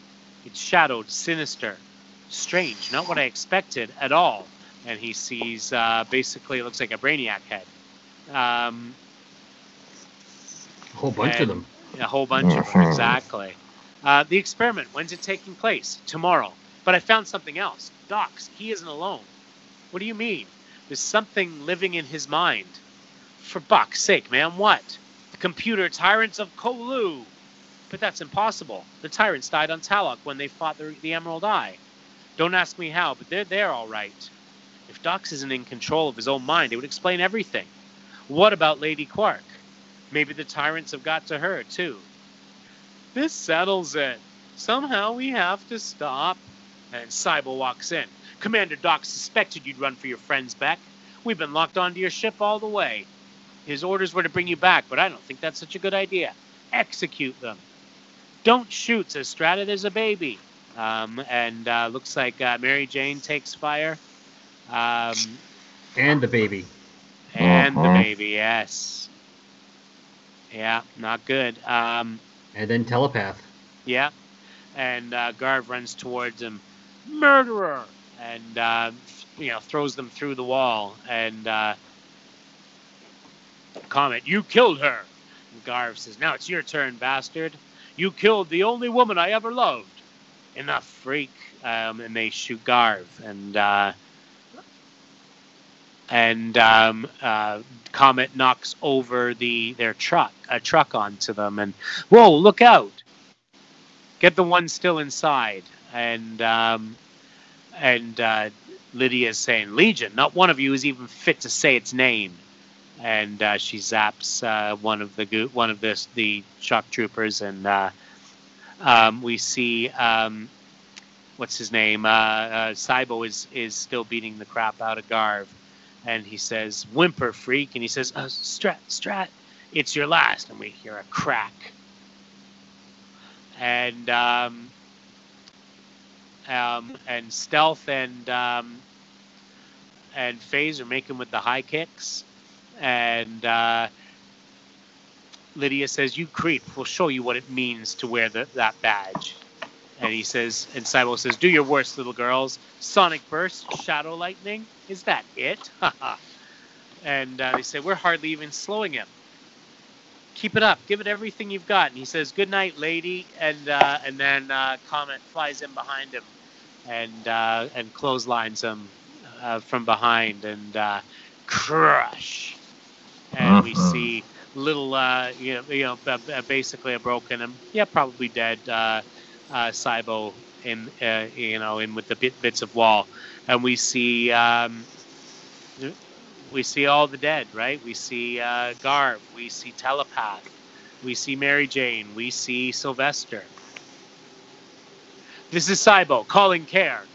It's shadowed, sinister, strange, not what I expected at all. And he sees uh, basically it looks like a brainiac head. Um, A whole bunch of them. a whole bunch of them, exactly. Uh, the experiment, when's it taking place? Tomorrow. But I found something else. Dox, he isn't alone. What do you mean? There's something living in his mind. For Buck's sake, man, what? The computer tyrants of Kolu. But that's impossible. The tyrants died on Talok when they fought the, the Emerald Eye. Don't ask me how, but they're there all right. If Dox isn't in control of his own mind, it would explain everything. What about Lady Quark? Maybe the tyrants have got to her, too. This settles it. Somehow we have to stop. And Cybo walks in. Commander Doc suspected you'd run for your friends, Bek. We've been locked onto your ship all the way. His orders were to bring you back, but I don't think that's such a good idea. Execute them. Don't shoot, says Strata. There's a baby. Um, and uh, looks like uh, Marij'n takes fire. Um, And the baby. and the Uh-huh. baby, yes. Yeah, not good. Um, And then telepath. Yeah. And uh, Garv runs towards him, murderer, and uh, you know throws them through the wall. And uh, Comet, you killed her. And Garv says, now it's your turn, bastard. You killed the only woman I ever loved. Enough, freak. Um, and they shoot Garv, and uh, and um, uh, Comet knocks over the their truck, a truck onto them, and whoa, look out! Get the one still inside, and um, and uh, Lydia's saying, "Legion, not one of you is even fit to say its name." And uh, she zaps uh, one of the go- one of this the shock troopers, and uh, um, we see um, what's his name? Uh, uh, Cybo is is still beating the crap out of Garv, and he says, "Whimper, freak!" And he says, uh, "Strat, Strat, it's your last." And we hear a crack, and um, um, and Stealth and um, and Phase are making with the high kicks, and uh, Lydia says, "You creep! We'll show you what it means to wear the, that badge." And he says, and Cybo says, "Do your worst, little girls. Sonic burst, shadow lightning. Is that it?" [LAUGHS] and uh, they say, "We're hardly even slowing him. Keep it up. Give it everything you've got." And he says, "Good night, lady." And uh, and then uh, Comet flies in behind him, and uh, and clotheslines him uh, from behind, and uh, crush. And we Mhm. see little, uh, you know, you know, basically a broken, um, yeah, probably dead, uh, Cybo in, uh, you know, in with the bit, bits of wall, and we see, um, we see all the dead, right? We see uh, Garv, we see Telepath, we see Marij'n, we see Sylvester. This is Cybo calling care.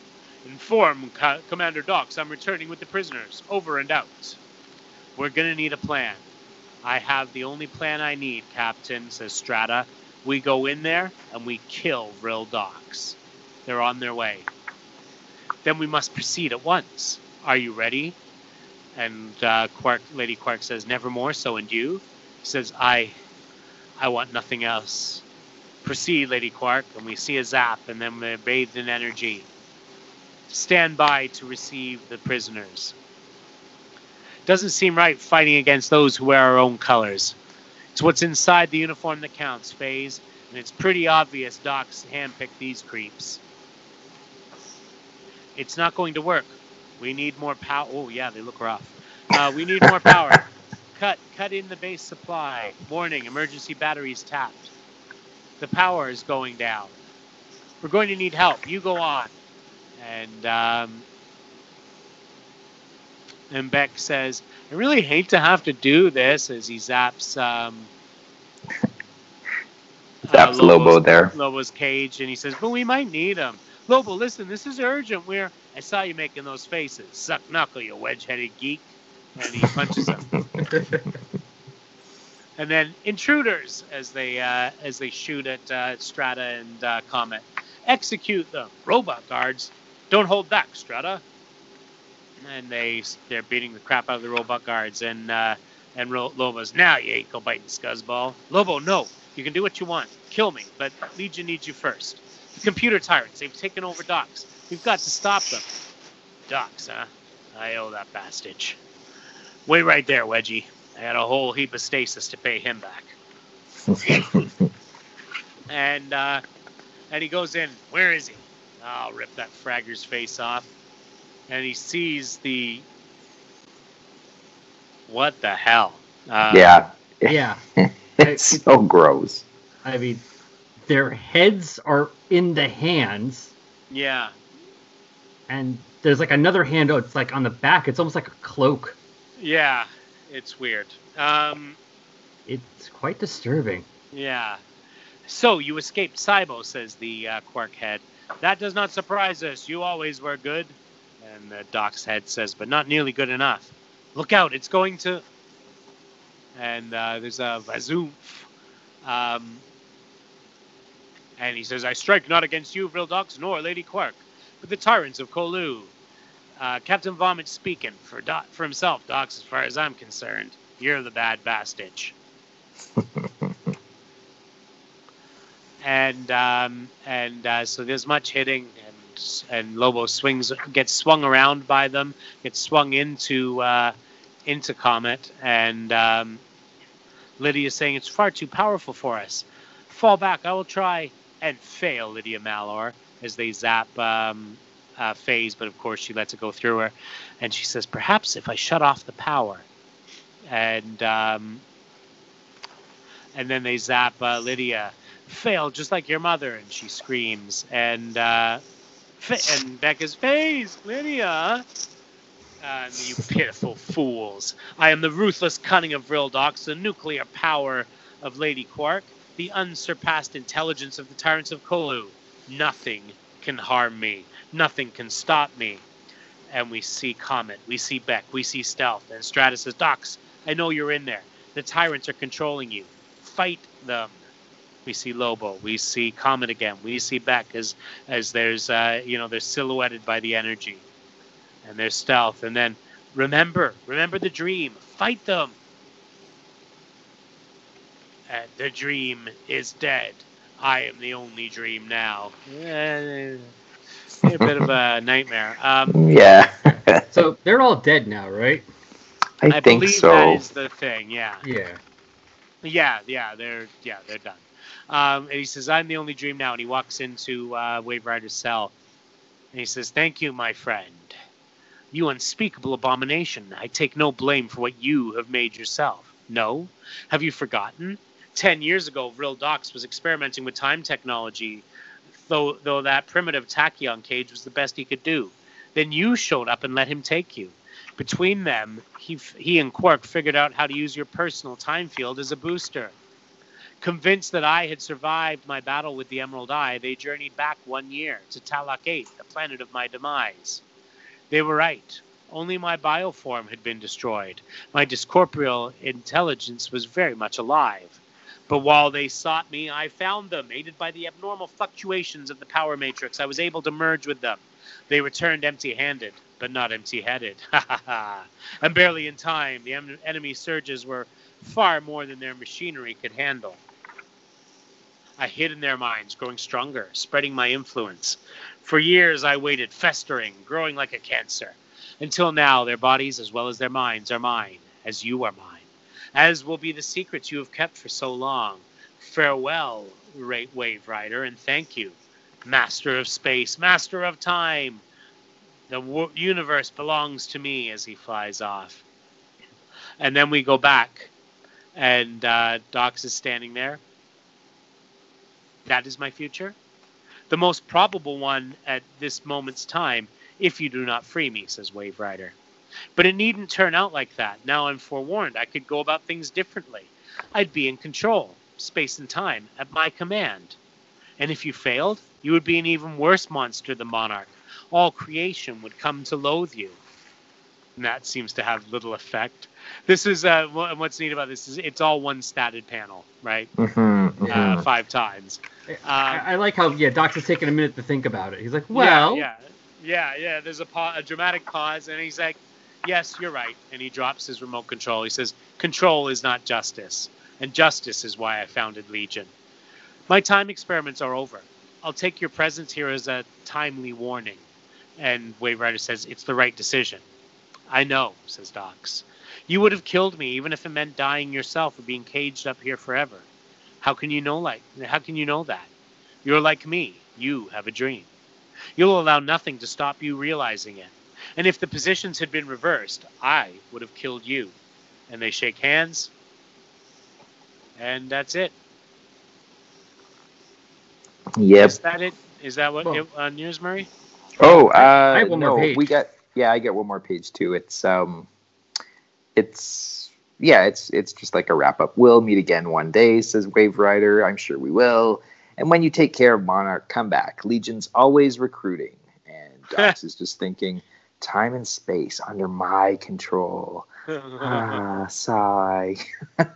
Inform Co- Commander Dox I'm returning with the prisoners. Over and out. We're gonna need a plan. I have the only plan I need, Captain, says Strata. We go in there and we kill Vril Dox. They're on their way. Then we must proceed at once. Are you ready? And uh, Quark, Lady Quark says, Nevermore so, and you? Says, I, I want nothing else. Proceed, Lady Quark, and we see a zap, and then we're bathed in energy. Stand by to receive the prisoners. Doesn't seem right fighting against those who wear our own colors. It's what's inside the uniform that counts, Phase, and it's pretty obvious Dox's handpicked these creeps. It's not going to work. We need more power. Oh, yeah, they look rough. Uh, we need more power. cut, cut in the base supply. Warning, emergency batteries tapped. The power is going down. We're going to need help. You go on. And um, and Bek says, "I really hate to have to do this." As he zaps um, Zaps Lobo Lobo's- there. Lobo's cage, and he says, "But we might need him." Lobo, listen, this is urgent. We're I saw you making those faces. Suck knuckle, you wedge-headed geek. And he punches him. [LAUGHS] and then intruders as they uh, as they shoot at uh, Strata and uh, Comet. Execute them, robot guards. Don't hold back, Strata. And they they're beating the crap out of the robot guards. And uh, and Ro- Lobo's now you ankle biting scuzzball. Lobo, no, you can do what you want. Kill me, but Legion needs you first. The computer tyrants, they've taken over Dox. We've got to stop them. Dox, huh? I owe that bastard. Wait right there, Wedgie. I got a whole heap of stasis to pay him back. [LAUGHS] And uh, and he goes in. Where is he? I'll rip that fragger's face off. And he sees the. What the hell? Uh, yeah, yeah. [LAUGHS] it's so gross. I mean, their heads are in the hands, Yeah. and there's like another hand. Oh, it's like on the back. It's almost like a cloak. Yeah. It's weird. Um, It's quite disturbing. yeah. So you escaped Cybo, says the uh, Quark head. That does not surprise us. You always were good. And the Dox's head says, but not nearly good enough. Look out, it's going to. And uh, there's a Vazoomph. Um, and he says, I strike not against you, Vril Dox, nor Lady Quark, but the tyrants of Kolu. Uh, Captain Vomit speaking for Doc, for himself, Dox, as far as I'm concerned. You're the bad bastard. [LAUGHS] and um, and uh, so there's much hitting, and Lobo swings, gets swung around by them, gets swung into uh, into Comet, and um, Lydia's saying it's far too powerful for us. Fall back, I will try and fail, Lydia Mallor, as they zap um, uh, Phase, but of course she lets it go through her, and she says, perhaps if I shut off the power, and um, and then they zap uh, Lydia fail just like your mother and she screams and uh and becca's face lydia. Uh, you pitiful fools. I am the ruthless cunning of Vril Dox, the nuclear power of lady quark the unsurpassed intelligence of the tyrants of kolu. Nothing can harm me. Nothing can stop me. And we see comet we see beck we see stealth and stratus says Dox i know you're in there. The tyrants are controlling you. Fight them we see Lobo, we see Comet again, we see Beck as as there's uh, you know they're silhouetted by the energy, and there's stealth, and then remember, remember the dream, fight them. And the dream is dead. I am the only dream now. Eh, a bit of a [LAUGHS] nightmare. Um, Yeah. [LAUGHS] So they're all dead now, right? I, I think believe so. that is the thing. Yeah. Yeah. Yeah, yeah, they're yeah, they're done. Um, and he says, "I'm the only dream now." And he walks into uh, Waverider's cell, and he says, "Thank you, my friend. You unspeakable abomination. I take no blame for what you have made yourself. No, have you forgotten? Ten years ago, Vril Dox was experimenting with time technology, though though that primitive tachyon cage was the best he could do. Then you showed up and let him take you." Between them, he, he and Quark figured out how to use your personal time field as a booster. Convinced that I had survived my battle with the Emerald Eye, they journeyed back one year to Talok 8, the planet of my demise. They were right. Only my bioform had been destroyed. My discorporeal intelligence was very much alive. But while they sought me, I found them. Aided by the abnormal fluctuations of the power matrix, I was able to merge with them. They returned empty handed, but not empty headed. [LAUGHS] Ha ha ha. And barely in time, the em- enemy surges were far more than their machinery could handle. I hid in their minds, growing stronger, spreading my influence. For years I waited, festering, growing like a cancer. Until now, their bodies as well as their minds are mine, as you are mine. As will be the secrets you have kept for so long. Farewell, Waverider, and thank you, Master of Space, Master of Time. The universe belongs to me as he flies off. And then we go back, and uh, Dox is standing there. That is my future. The most probable one at this moment's time, if you do not free me, says Waverider. But it needn't turn out like that. Now I'm forewarned. I could go about things differently. I'd be in control, space and time, at my command. And if you failed, you would be an even worse monster than Monarch. All creation would come to loathe you. And that seems to have little effect. This is uh, what's neat about this is it's all one statted panel, right? Mhm, Yeah. mhm. Uh, five times. I, Um, I like how yeah, Dox is taking a minute to think about it. He's like, well, yeah, yeah, yeah, yeah. There's a, pa- a dramatic pause, and he's like, "Yes, you're right." And he drops his remote control. He says, "Control is not justice, and justice is why I founded Legion. My time experiments are over. I'll take your presence here as a timely warning." And Waverider says, "It's the right decision." I know, says Dox. You would have killed me even if it meant dying yourself or being caged up here forever. How can you know like how can you know that? You're like me. You have a dream. You'll allow nothing to stop you realizing it. And if the positions had been reversed, I would have killed you. And they shake hands. And that's it. Yep. Is that it? Is that what Well- it, on yours, Murray? Oh, uh, I have one more no, page. we got yeah, I get one more page too. It's um, it's yeah, it's it's just like a wrap up. We'll meet again one day, says Waverider. I'm sure we will. And when you take care of Monarch, come back. Legion's always recruiting. And [LAUGHS] Dox is just thinking, time and space under my control. [LAUGHS] ah, sigh.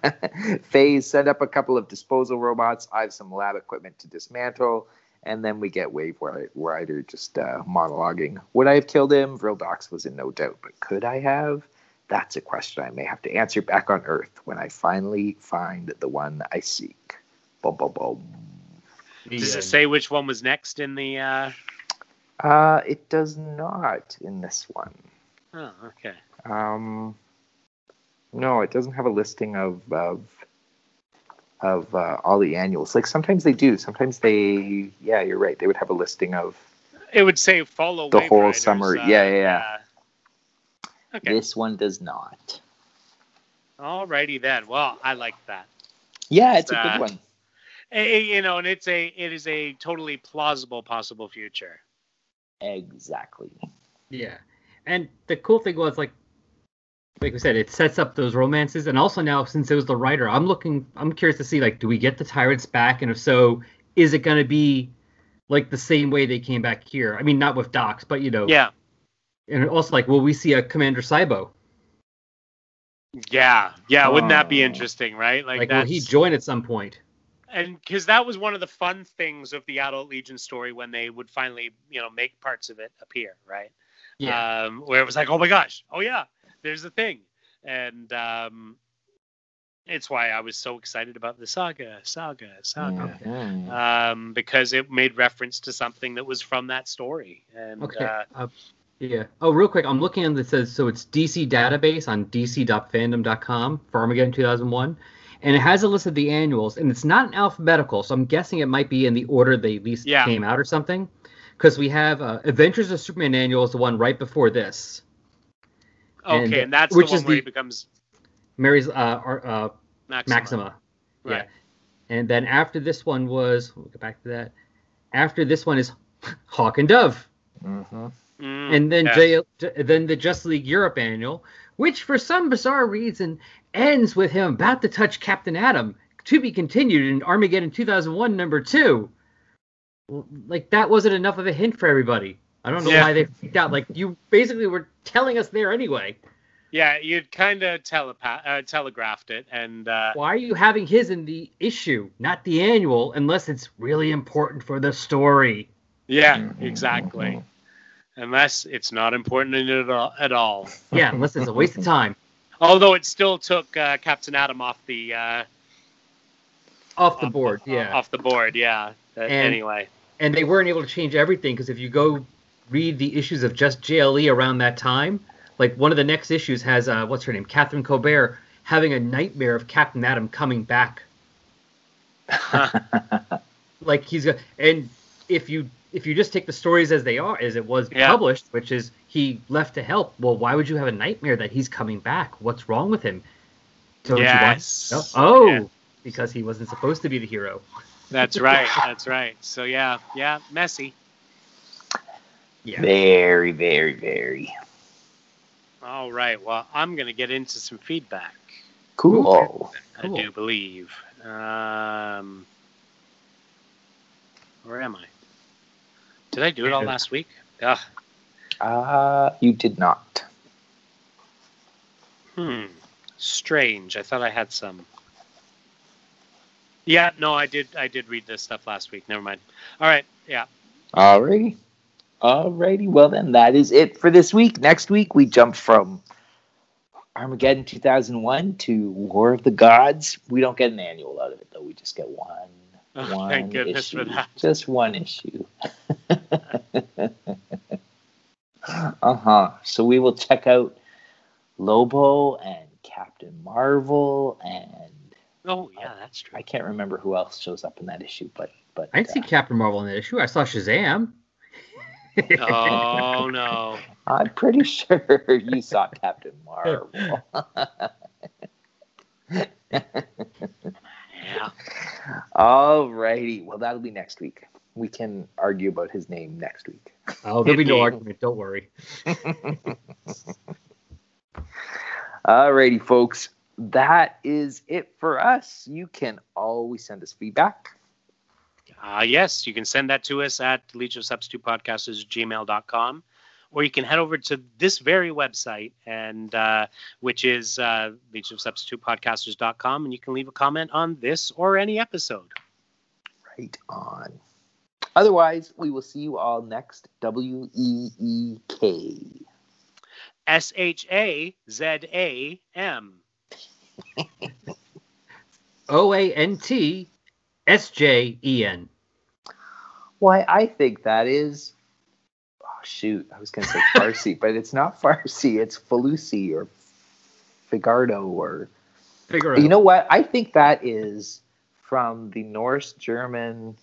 [LAUGHS] Phase send up a couple of disposal robots. I have some lab equipment to dismantle. And then we get Wave Rider just uh, monologuing. Would I have killed him? Vril Dox was in no doubt, but could I have? That's a question I may have to answer back on Earth when I finally find the one I seek. Boom, boom, boom. Does it say which one was next in the? Uh... Uh, it does not in this one. Oh, okay. Um, no, it doesn't have a listing of of of uh, all the annuals. Like sometimes they do. Sometimes they. Yeah, you're right. They would have a listing of. It would say follow The whole Riders, summer- uh, yeah, yeah, yeah. Okay. This one does not. Alrighty then. Well, I like that. Yeah, it's a Uh, good one. Eh, you know, and it's a it is a totally plausible possible future. Exactly. Yeah, and the cool thing was like, like we said, it sets up those romances, and also now since it was the writer, I'm looking, I'm curious to see like, do we get the tyrants back, and if so, is it going to be like the same way they came back here? I mean, not with Dox, but you know, Yeah. And also like, will we see a Commander Cybo? Yeah. Yeah. Wouldn't that be Oh. interesting, right? Like, Like, will he join at some point? and because that was one of the fun things of the Adult Legion story when they would finally, you know, make parts of it appear, right? Yeah, Um, where it was like, oh my gosh, oh yeah, there's a thing, and um, it's why I was so excited about the saga, saga, saga, Mhm. um, because it made reference to something that was from that story. And Okay. uh, Uh, yeah. Oh, real quick, I'm looking at it says so it's DC database on dc.fandom.com for Armageddon 2001, and it has a list of the annuals, and it's not in alphabetical, so I'm guessing it might be in the order they at least Yeah. came out or something. Because we have uh, Adventures of Superman annual is the one right before this. okay, And, and, that's which the one is where the- he becomes Mary's uh, uh, Maxima. Maxima. Right. Yeah. And then after this one was we'll get back to that. After this one is Hawk and Dove. Mhm. Mm, and then yes. J- then the Just League Europe annual, which for some bizarre reason ends with him about to touch Captain Atom, to be continued in Armageddon 2001 number two. Like that wasn't enough of a hint for everybody. I don't know Yeah. why they freaked out. Like you basically were telling us there anyway. Yeah, you'd kind of telepath uh, telegraphed it, and uh, Why are you having his in the issue, not the annual, unless it's really important for the story? yeah, exactly. Unless it's not important in it at all. At all. Yeah, unless it's a waste of [LAUGHS] time. Although it still took uh, Captain Atom off the uh, Off the off board, yeah. off the board. Yeah. Uh, And- anyway, and they weren't able to change everything because if you go read the issues of just JLE around that time, like one of the next issues has uh, what's her name, Catherine Cobert, having a nightmare of Captain Atom coming back. [LAUGHS] Like he's got, and if you if you just take the stories as they are, as it was Yeah. published, which is he left to help. Well, why would you have a nightmare that he's coming back? What's wrong with him? Don't you want- Yes. No? Oh, Yeah. because he wasn't supposed to be the hero. that's right. [LAUGHS] That's right. So yeah, yeah, messy. Yeah. Very, very, very All right. Well, I'm gonna get into some feedback. cool. I do believe. Um, where am I? Did I do it all last week? Ugh. Uh, you did not. Hmm. Strange. I thought I had some. Yeah. No, I did. I did read this stuff last week. Never mind. All right. Yeah. Alrighty. Alrighty. Well, then that is it for this week. Next week, we jump from Armageddon 2001 to War of the Gods. We don't get an annual out of it, though. We just get one. [LAUGHS] Oh, one thank goodness issue. for that. Just one issue. [LAUGHS] uh huh. So we will check out Lobo and Captain Marvel and Oh yeah, that's true. I can't remember who else shows up in that issue, but but I didn't see uh, Captain Marvel in that issue. I saw Shazam. Oh no. [LAUGHS] I'm pretty sure you saw Captain Marvel. [LAUGHS] Yeah. Alrighty. Well, that'll be next week. We can argue about his name next week. Oh, there'll be no Indeed. [LAUGHS] argument. Don't worry. [LAUGHS] Alrighty, folks. That is it for us. You can always send us feedback. Uh, yes, you can send that to us at Legion of Substitute Podcasters gmail.com, or you can head over to this very website, and uh, which is uh, Legion of Substitute Podcasters.com, and you can leave a comment on this or any episode. Right on. Otherwise, we will see you all next W E E K. S H A Z A M. [LAUGHS] O A N T S J E N. Why, I think that is. Shoot. I was going to say Farsi, but it's not [LAUGHS] Farsi. It's Falusi or Figardo or. Figure out. You know what? I think that is from the Norse German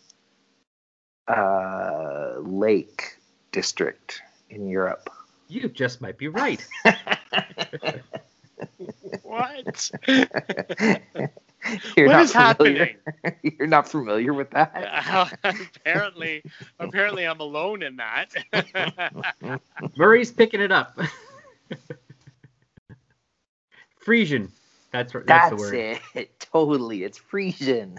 uh, lake district in Europe. you just might be right. [LAUGHS] What? [LAUGHS] [LAUGHS] You're what not familiar? happening? [LAUGHS] You're not familiar with that? Uh, [LAUGHS] apparently, apparently, I'm alone in that. Murray's picking it up. Frisian. That's right. That's, That's, the word. it. Totally. It's Frisian.